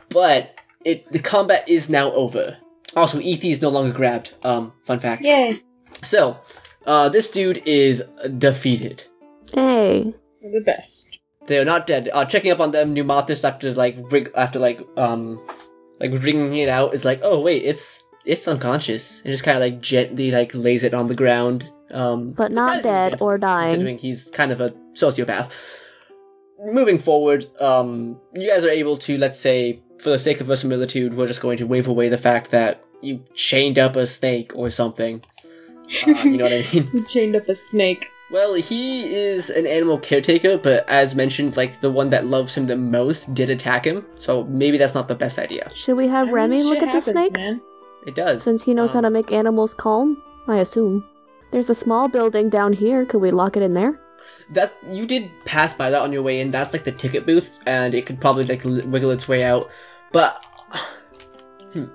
But it the combat is now over. Also, Ethi is no longer grabbed. Um, fun fact. yay. So, uh, this dude is defeated. Hey. We're the best. They are not dead. Uh, checking up on them, Pneumathis after like rig- after like um like wringing it out is like, oh wait, it's it's unconscious, and just kind of like gently like lays it on the ground. Um, But not surprisingly dead or dying. considering he's kind of a sociopath. Moving forward, um, you guys are able to, let's say, for the sake of verisimilitude, we're just going to wave away the fact that you chained up a snake or something. Uh, you know what I mean? We chained up a snake. Well, he is an animal caretaker, but as mentioned, like the one that loves him the most did attack him, so maybe that's not the best idea. Should we have I mean, Remy look shit at the snake? Man. It does. Since he knows how Um, to make animals calm? I assume. There's a small building down here. Could we lock it in there? That you did pass by that on your way in. That's like the ticket booth, and it could probably like li- wiggle its way out. But hmm.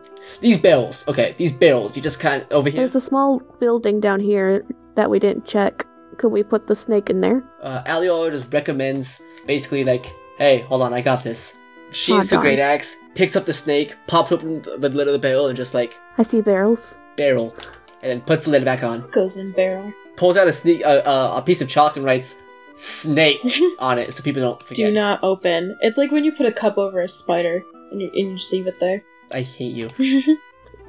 these barrels, okay, these barrels. You just kind of over here. There's a small building down here that we didn't check. Could we put the snake in there? Uh, Alior just recommends basically like, hey, hold on, I got this. She's a great axe, picks up the snake, pops open the lid of the barrel, and just like I see barrels. barrel, and then puts the lid back on. Goes in barrel. Pulls out a sneak, uh, uh, a piece of chalk and writes "snake" on it, so people don't forget. Do not open. It's like when you put a cup over a spider and you, and you just leave it there. I hate you.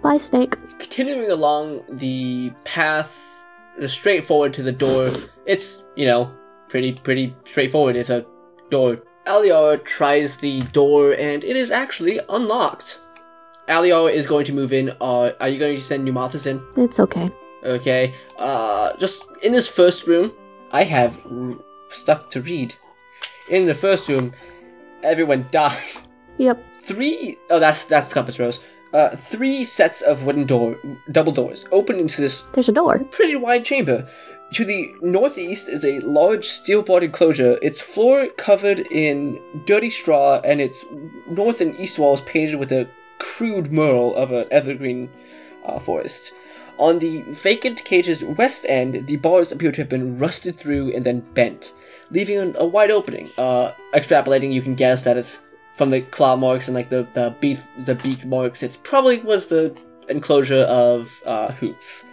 Bye, snake. continuing along the path straight forward to the door it's you know pretty pretty straightforward it's a door aliar tries the door and it is actually unlocked aliar is going to move in uh, are you going to send pneumathis in It's okay. okay uh just in this first room i have r- stuff to read in the first room everyone died Yep. Three oh that's that's compass rose. Uh three sets of wooden door double doors open into this There's a door. pretty wide chamber. To the northeast is a large steel-board enclosure. Its floor covered in dirty straw and its north and east walls painted with a crude mural of an evergreen uh, forest. On the vacant cage's west end the bars appear to have been rusted through and then bent leaving a wide opening. Uh extrapolating you can guess that it's from the claw marks and like the the beak the beak marks. It's probably was the enclosure of uh, Hoots.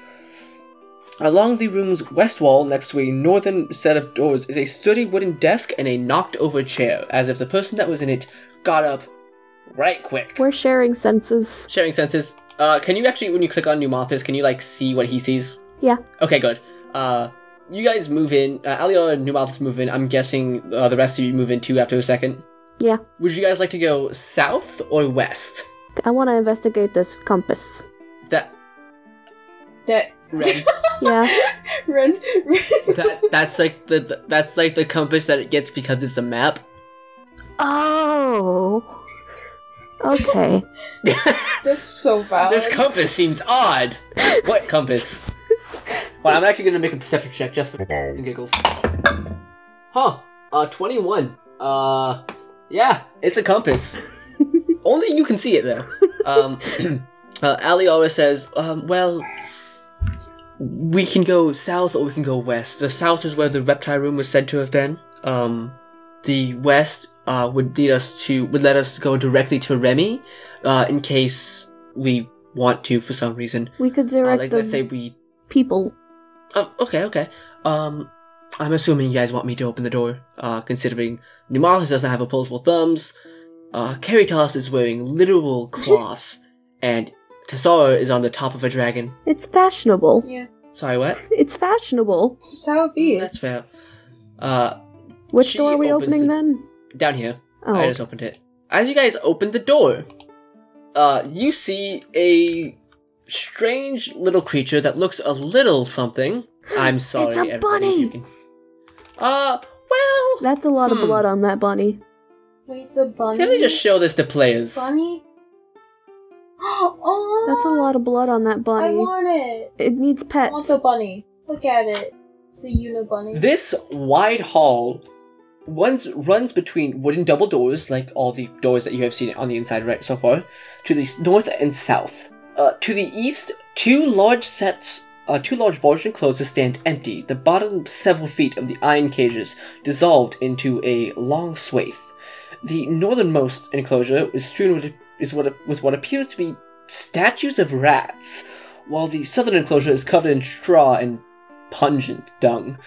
Along the room's west wall, next to a northern set of doors, is a sturdy wooden desk and a knocked-over chair, as if the person that was in it got up right quick. We're sharing senses. Sharing senses. Uh, can you actually, when you click on Pneumathis, can you like see what he sees? Yeah. Okay, good. Uh, you guys move in. Uh, Alior and Pneumathis move in. I'm guessing uh, the rest of you move in too after a second. Yeah. Would you guys like to go south or west? I want to investigate this compass. That That red, Yeah. run. that that's like the, the that's like the compass that it gets because it's a map. oh. Okay. That's so valid. this compass seems odd. What compass? Well, I'm actually gonna make a perception check just for and giggles. Huh? Uh, 21. Uh, yeah, it's a compass. Only you can see it though. Um, uh, Aliora says, um, well, we can go south or we can go west. The south is where the reptile room was said to have been. Um, the west uh, would lead us to would let us go directly to Remy, uh, in case we want to for some reason. We could Uh, direct like the let's say we. people. Oh, okay, okay. Um, I'm assuming you guys want me to open the door. Uh, considering Pneumathis doesn't have opposable thumbs, uh, Caritas is wearing literal cloth, and Tessara is on the top of a dragon. It's fashionable. yeah, Sorry, what? It's fashionable. it's just how it be. That's fair. Uh, Which She door are we opens opening the- then? down here. Oh. I just opened it. As you guys open the door, uh, you see a strange little creature that looks a little something. I'm sorry, a everybody. if You bunny! can... Uh, well, That's a lot of Hmm. blood on that bunny. Wait, it's a bunny. Can we just show this to players? bunny? oh, That's a lot of blood on that bunny. I want it. It needs I pets. want the bunny. Look at it. It's a unibunny. This wide hall runs runs between wooden double doors, like all the doors that you have seen on the inside right so far, to the north and south. Uh, to the east, two large sets, uh, two large bars barge enclosures stand empty. The bottom several feet of the iron cages dissolved into a long swathe. The northernmost enclosure is strewn with is what with what appears to be statues of rats, while the southern enclosure is covered in straw and pungent dung.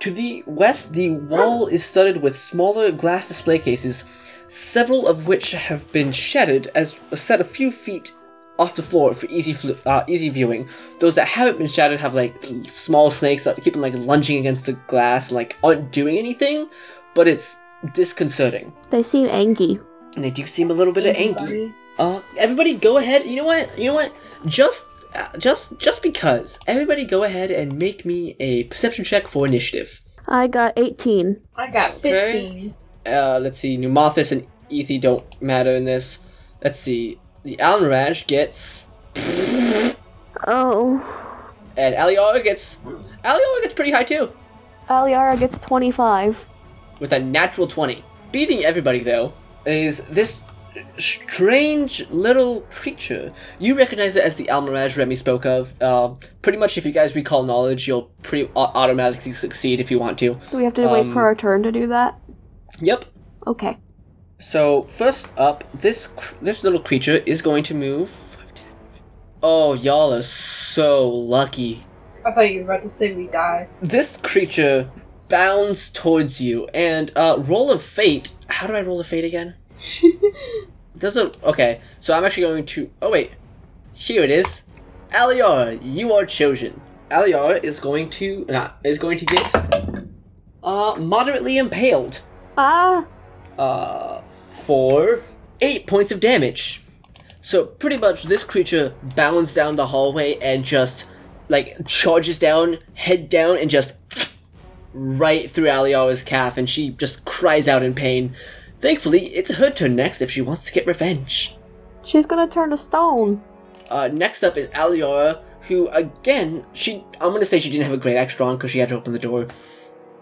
To the west, the wall is studded with smaller glass display cases, several of which have been shattered as a set a few feet off the floor for easy flu- uh, easy viewing. Those that haven't been shattered have like small snakes that keep them like lunging against the glass and like aren't doing anything, but it's disconcerting. They seem angry. And they do seem a little bit of angry. Uh, everybody, go ahead. You know what? You know what? Just, uh, just, just because. Everybody, go ahead and make me a perception check for initiative. I got 18. I got Okay. 15. Uh, let's see. Pneumothis and Ethi don't matter in this. Let's see. The Almiraj gets, Oh. and Aliara gets. Aliara gets pretty high too, Aliara gets 25. with a natural twenty. Beating everybody though is this strange little creature. You recognize it as the Almiraj Remy spoke of. Uh, pretty much, if you guys recall knowledge, you'll pretty automatically succeed if you want to. Do we have to Um, wait for our turn to do that? Yep. Okay. So first up, this cr- this little creature is going to move. Oh, y'all are so lucky. I thought you were about to say we die. This creature bounds towards you, and uh, roll of fate. How do I roll a fate again? Does a okay? So I'm actually going to. Oh wait, here it is. Aliar, you are chosen. Aliar is going to not is going to get uh moderately impaled. Ah! uh, for eight points of damage. So pretty much this creature bounds down the hallway and just like charges down, head down, and just right through Aliara's calf, and she just cries out in pain. Thankfully, it's her turn next if she wants to get revenge. She's gonna turn to stone. Uh, next up is Aliara, who again, she I'm gonna say she didn't have a great axe drawn because she had to open the door.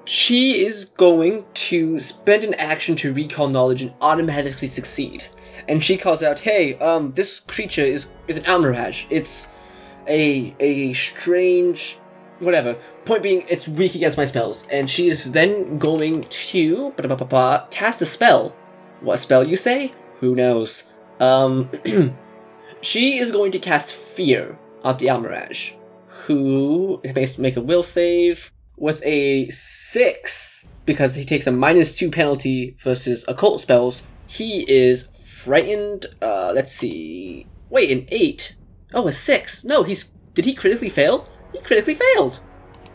She is going to spend an action to recall knowledge and automatically succeed. And she calls out, "Hey, um, this creature is is an Almiraj. It's a a strange, whatever. Point being, it's weak against my spells." And she is then going to cast a spell. What spell you say? Who knows? Um, she is going to cast Fear on the Almiraj, who makes make a will save with a six because he takes a minus two penalty versus occult spells. He is frightened. Uh, let's see. Wait, an eight. Oh, a six. No, he's did he critically fail? He critically failed.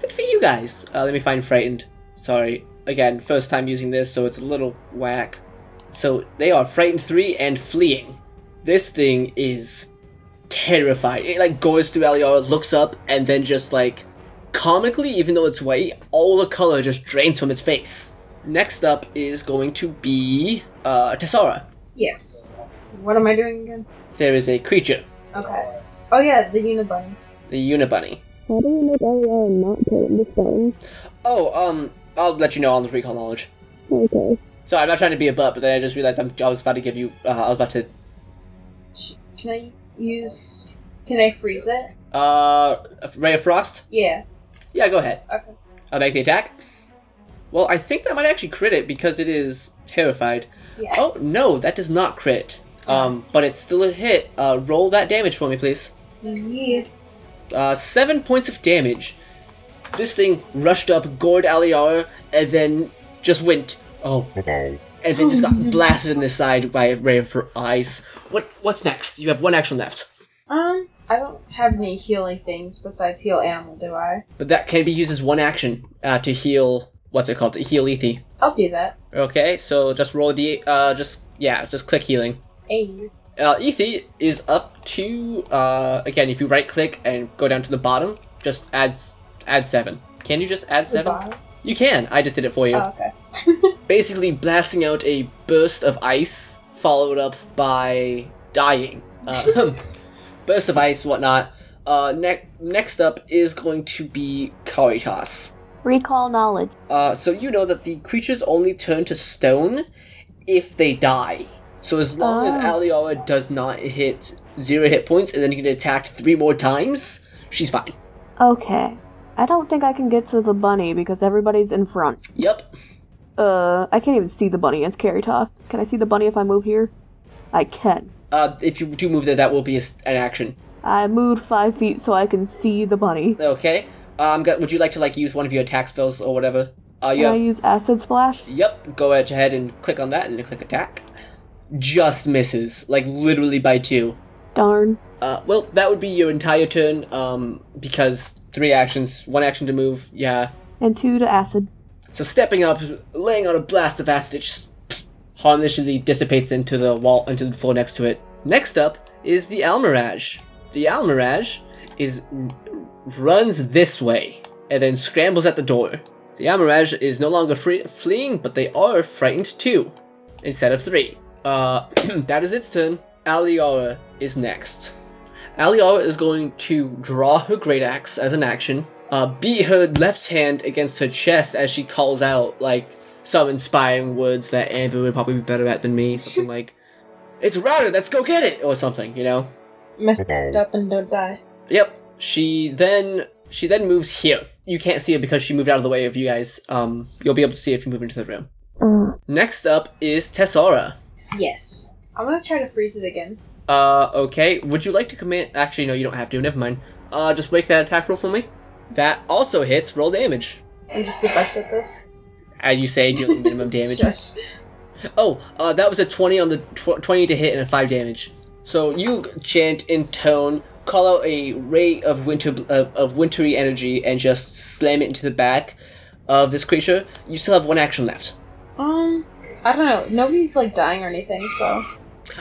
Good for you guys. Uh, let me find frightened. Sorry. Again, first time using this, so it's a little whack. So they are frightened three and fleeing. This thing is terrified. It like goes through Aliara, looks up, and then just like comically, even though it's white, all the color just drains from its face. Next up is going to be uh Tessara. Yes. What am I doing again? There is a creature, Okay. Oh yeah, the unibunny. the Unibunny. How do we make Aliara not turn to stone? Oh, um, I'll let you know on the recall knowledge. Okay. So I'm not trying to be a butt, but then I just realized I'm, I was about to give you. Uh, I was about to. Can I use? Can I freeze it? Uh, Ray of Frost. Yeah. Yeah, go ahead. Okay. I'll make the attack. Well, I think that might actually crit it because it is terrified. Yes. Oh no, that does not crit. Um, but it's still a hit. Uh, roll that damage for me, please. Yeah. Uh, seven points of damage. This thing rushed up, gored Aliara, and then just went. Oh, and then just got blasted in the side by a ray of her eyes. What? What's next? You have one action left, Um, I don't have any healing things besides heal animal, do I? but that can be used as one action uh, to heal. What's it called? To heal Ethi. I'll do that. Okay, so just roll d. Uh, just yeah, just click healing. Hey. Uh, Ethi is up to uh again. If you right click and go down to the bottom, just add add seven. Can you just add seven? You can. I just did it for you. Oh, okay. basically blasting out a burst of ice, followed up by dying. Uh, burst of ice, whatnot. Uh, ne- next up is going to be Caritas. Recall knowledge. Uh, so you know that the creatures only turn to stone if they die. So as long as Oh. Aliara does not hit zero hit points and then you get attacked three more times, she's fine. Okay. I don't think I can get to the bunny because everybody's in front. Yep. Uh, I can't even see the bunny as Caritas. Can I see the bunny if I move here? I can. Uh, if you do move there, that will be an action. I moved five feet so I can see the bunny. Okay. Um, would you like to like use one of your attack spells or whatever? Uh, you Can I use acid splash? Yep. Go ahead and click on that and click attack. Just misses, like literally by two. Darn. Uh, well, that would be your entire turn. Um, because three actions, one action to move. Yeah. And two to acid. So stepping up, laying on a blast of acid, it just harmlessly dissipates into the wall, into the floor next to it. Next up is the Almiraj. The Almiraj is runs this way and then scrambles at the door. The Almiraj is no longer free- fleeing, but they are frightened too, instead of three. Uh, that is its turn. Aliara is next. Aliara is going to draw her great axe as an action, uh, beat her left hand against her chest as she calls out like some inspiring words that Amber would probably be better at than me. Something like, "It's routed, let's go get it," or something, you know. Mess it up and don't die. Yep. She then she then moves here. You can't see it because she moved out of the way of you guys. Um, you'll be able to see if you move into the room. Uh, Next up is Tessara. Yes. I'm gonna try to freeze it again. Uh, okay. Would you like to command? Actually, no, you don't have to. Never mind. Uh, just make that attack roll for me. That also hits. Roll damage. I'm just the best at this. As you say, dealing minimum damage. Shush. Oh, uh, that was a 20 on the tw- 20 to hit and a 5 damage. So you chant in tone, call out a ray of winter of, of wintry energy, and just slam it into the back of this creature. You still have one action left. Um, I don't know. Nobody's like dying or anything, so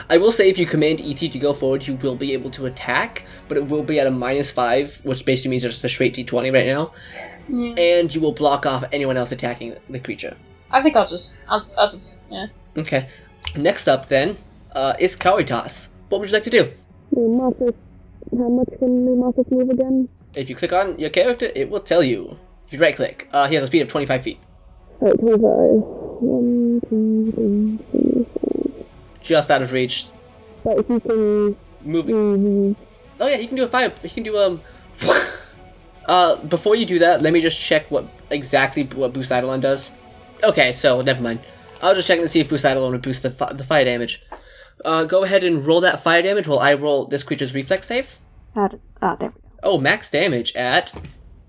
I will say if you command ET to go forward, you will be able to attack, but it will be at a minus 5, which basically means it's a straight D20 right now. Yeah. And you will block off anyone else attacking the creature. I think I'll just, I'll, I'll just, yeah. Okay. Next up, then, uh, is Caritas. What would you like to do? Pneumatis. How much can Pneumatis move again? If you click on your character, it will tell you. If you right click, uh, he has a speed of 25 feet. Alright, 25. One, two, three, four. Just out of reach. But he can Moving. move. Oh yeah, he can do a fire. He can do um. Uh, before you do that, let me just check what exactly what Boost Eidolon does. Okay, so never mind. I'll just check to see if Boost Eidolon would boost the, fi- the fire damage. Uh, go ahead and roll that fire damage while I roll this creature's reflex save. Ah, there we go. Oh, max damage at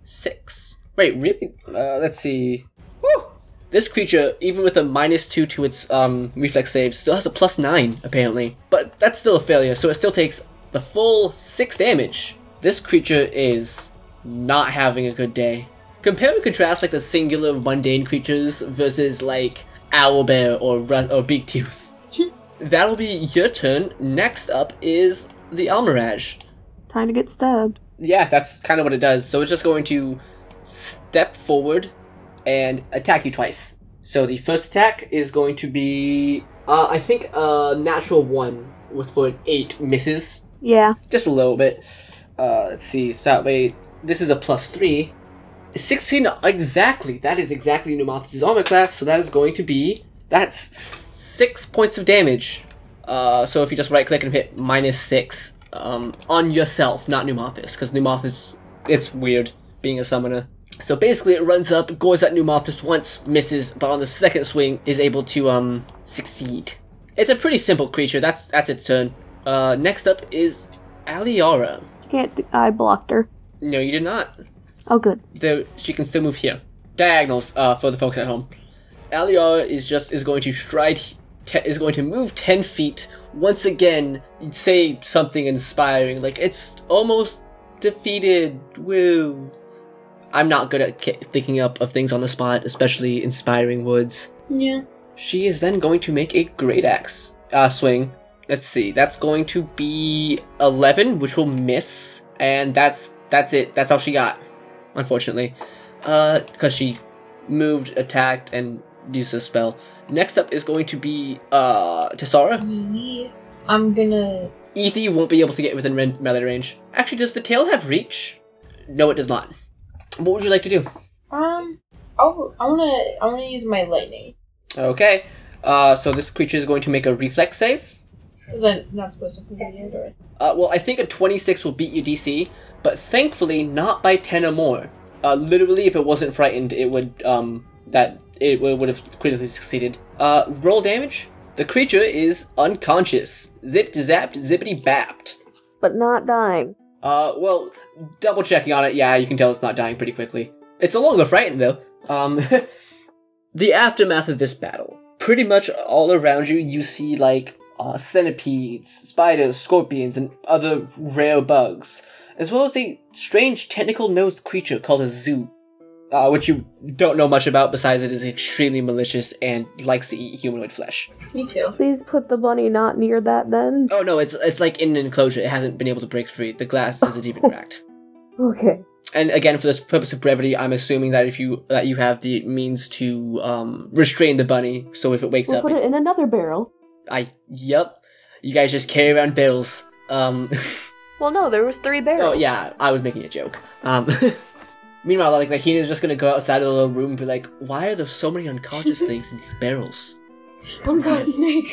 six. Wait, really? Uh, let's see. Woo! This creature, even with a minus two to its um, reflex save, still has a plus nine, apparently. But that's still a failure, so it still takes the full six damage. This creature is not having a good day. Compare and contrast like the singular mundane creatures versus like Owlbear or Ru- or Big Tooth. That'll be your turn. Next up is the Almiraj. Time to get stabbed. Yeah, that's kind of what it does. So it's just going to step forward and attack you twice. So the first attack is going to be, uh, I think, a natural one with for an eight misses Yeah. just a little bit. Uh, let's see. That way, this is a plus three. 16 exactly. That is exactly Pneumatis' armor class. So that is going to be that's six points of damage. Uh, so if you just right click and hit minus six um, on yourself, not Pneumatis, because Pneumatis it's weird being a summoner. So basically, it runs up, goes at Pneumatis once, misses, but on the second swing is able to um succeed. It's a pretty simple creature. That's that's its turn. Uh, next up is Aliara. Can't. I blocked her. No, you did not. Oh, good. The she can still move here. Diagonals. Uh, for the folks at home. Aliara is just is going to stride. Te- is going to move ten feet once again. Say something inspiring, like it's almost defeated. Woo. I'm not good at ki- thinking up of things on the spot, especially inspiring words. Yeah. She is then going to make a great axe uh, swing. Let's see, that's going to be eleven, which will miss, and that's that's it. That's all she got, unfortunately, uh, because she moved, attacked, and used a spell. Next up is going to be uh Tessara. I'm gonna. Ethi won't be able to get within ren- melee range. Actually, does the tail have reach? No, it does not. What would you like to do? Um, I'll, I wanna. I wanna use my lightning. Okay. Uh, so this creature is going to make a reflex save. Is that not supposed to put it in or? Uh, well, I think a 26 will beat your DC, but thankfully not by 10 or more. Uh, literally, if it wasn't frightened, it would, um, that, it would would have critically succeeded. Uh, roll damage. The creature is unconscious. Zipped, zapped, zippity bapped. But not dying. Uh, well, double checking on it, yeah, you can tell it's not dying pretty quickly. It's no longer frightened, though. Um, the aftermath of this battle. Pretty much all around you, you see, like, uh, centipedes, spiders, scorpions, and other rare bugs, as well as a strange tentacle nosed creature called a zoo, uh, which you don't know much about besides it is extremely malicious and likes to eat humanoid flesh. Me too. Please put the bunny not near that then. Oh no, it's it's like in an enclosure. It hasn't been able to break free. The glass isn't even cracked. Okay. And again, for the purpose of brevity, I'm assuming that if you that you have the means to um, restrain the bunny, so if it wakes We'll up, put it, it in another barrel. I yep, you guys just carry around barrels. Um, Well, no, there was three barrels. oh yeah, I was making a joke. Um, meanwhile, like Lahina's just gonna go outside of the little room and be like, "Why are there so many unconscious things in these barrels?" Oh god, a snake.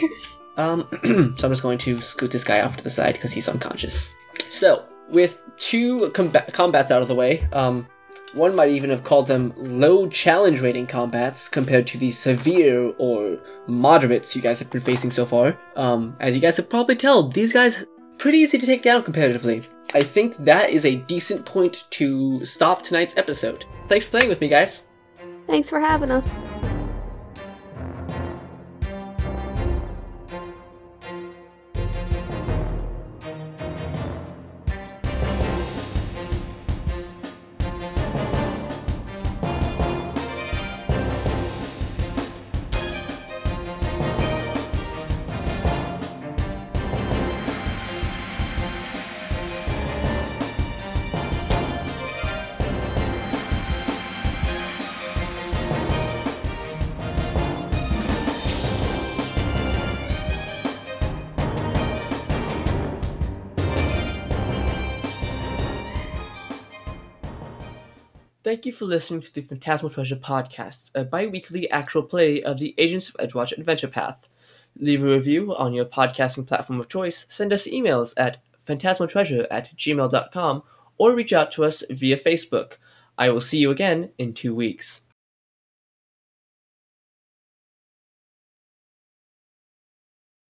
Um, so I'm just going to scoot this guy off to the side because he's unconscious. So, with two comba- combats out of the way, um, one might even have called them low challenge rating combats compared to the severe or moderates you guys have been facing so far. Um, as you guys have probably tell, these guys pretty easy to take down competitively. I think that is a decent point to stop tonight's episode. Thanks for playing with me, guys. Thanks for having us. Thank you for listening to the Phantasmal Treasure podcast, a bi weekly actual play of the Agents of Edgewatch Adventure Path. Leave a review on your podcasting platform of choice, send us emails at phantasmaltreasure at gmail.com, or reach out to us via Facebook. I will see you again in two weeks.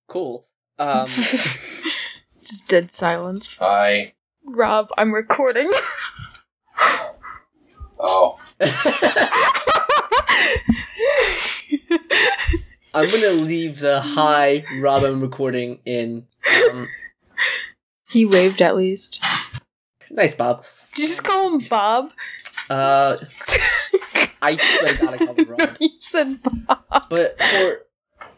Cool. Um, Just dead silence. Hi. Rob, I'm recording. Oh. I'm gonna leave the hi Robin recording in. Um, he waved at least. nice, Bob. Did you just call him Bob? Uh, I swear to God, I called him Rob. you said Bob. But for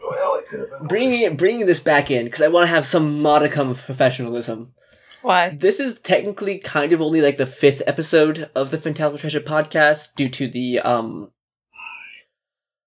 Well, it could have been. bringing it, bringing this back in because I want to have some modicum of professionalism. Why? This is technically kind of only like the fifth episode of the Phantasmal Treasure podcast due to the um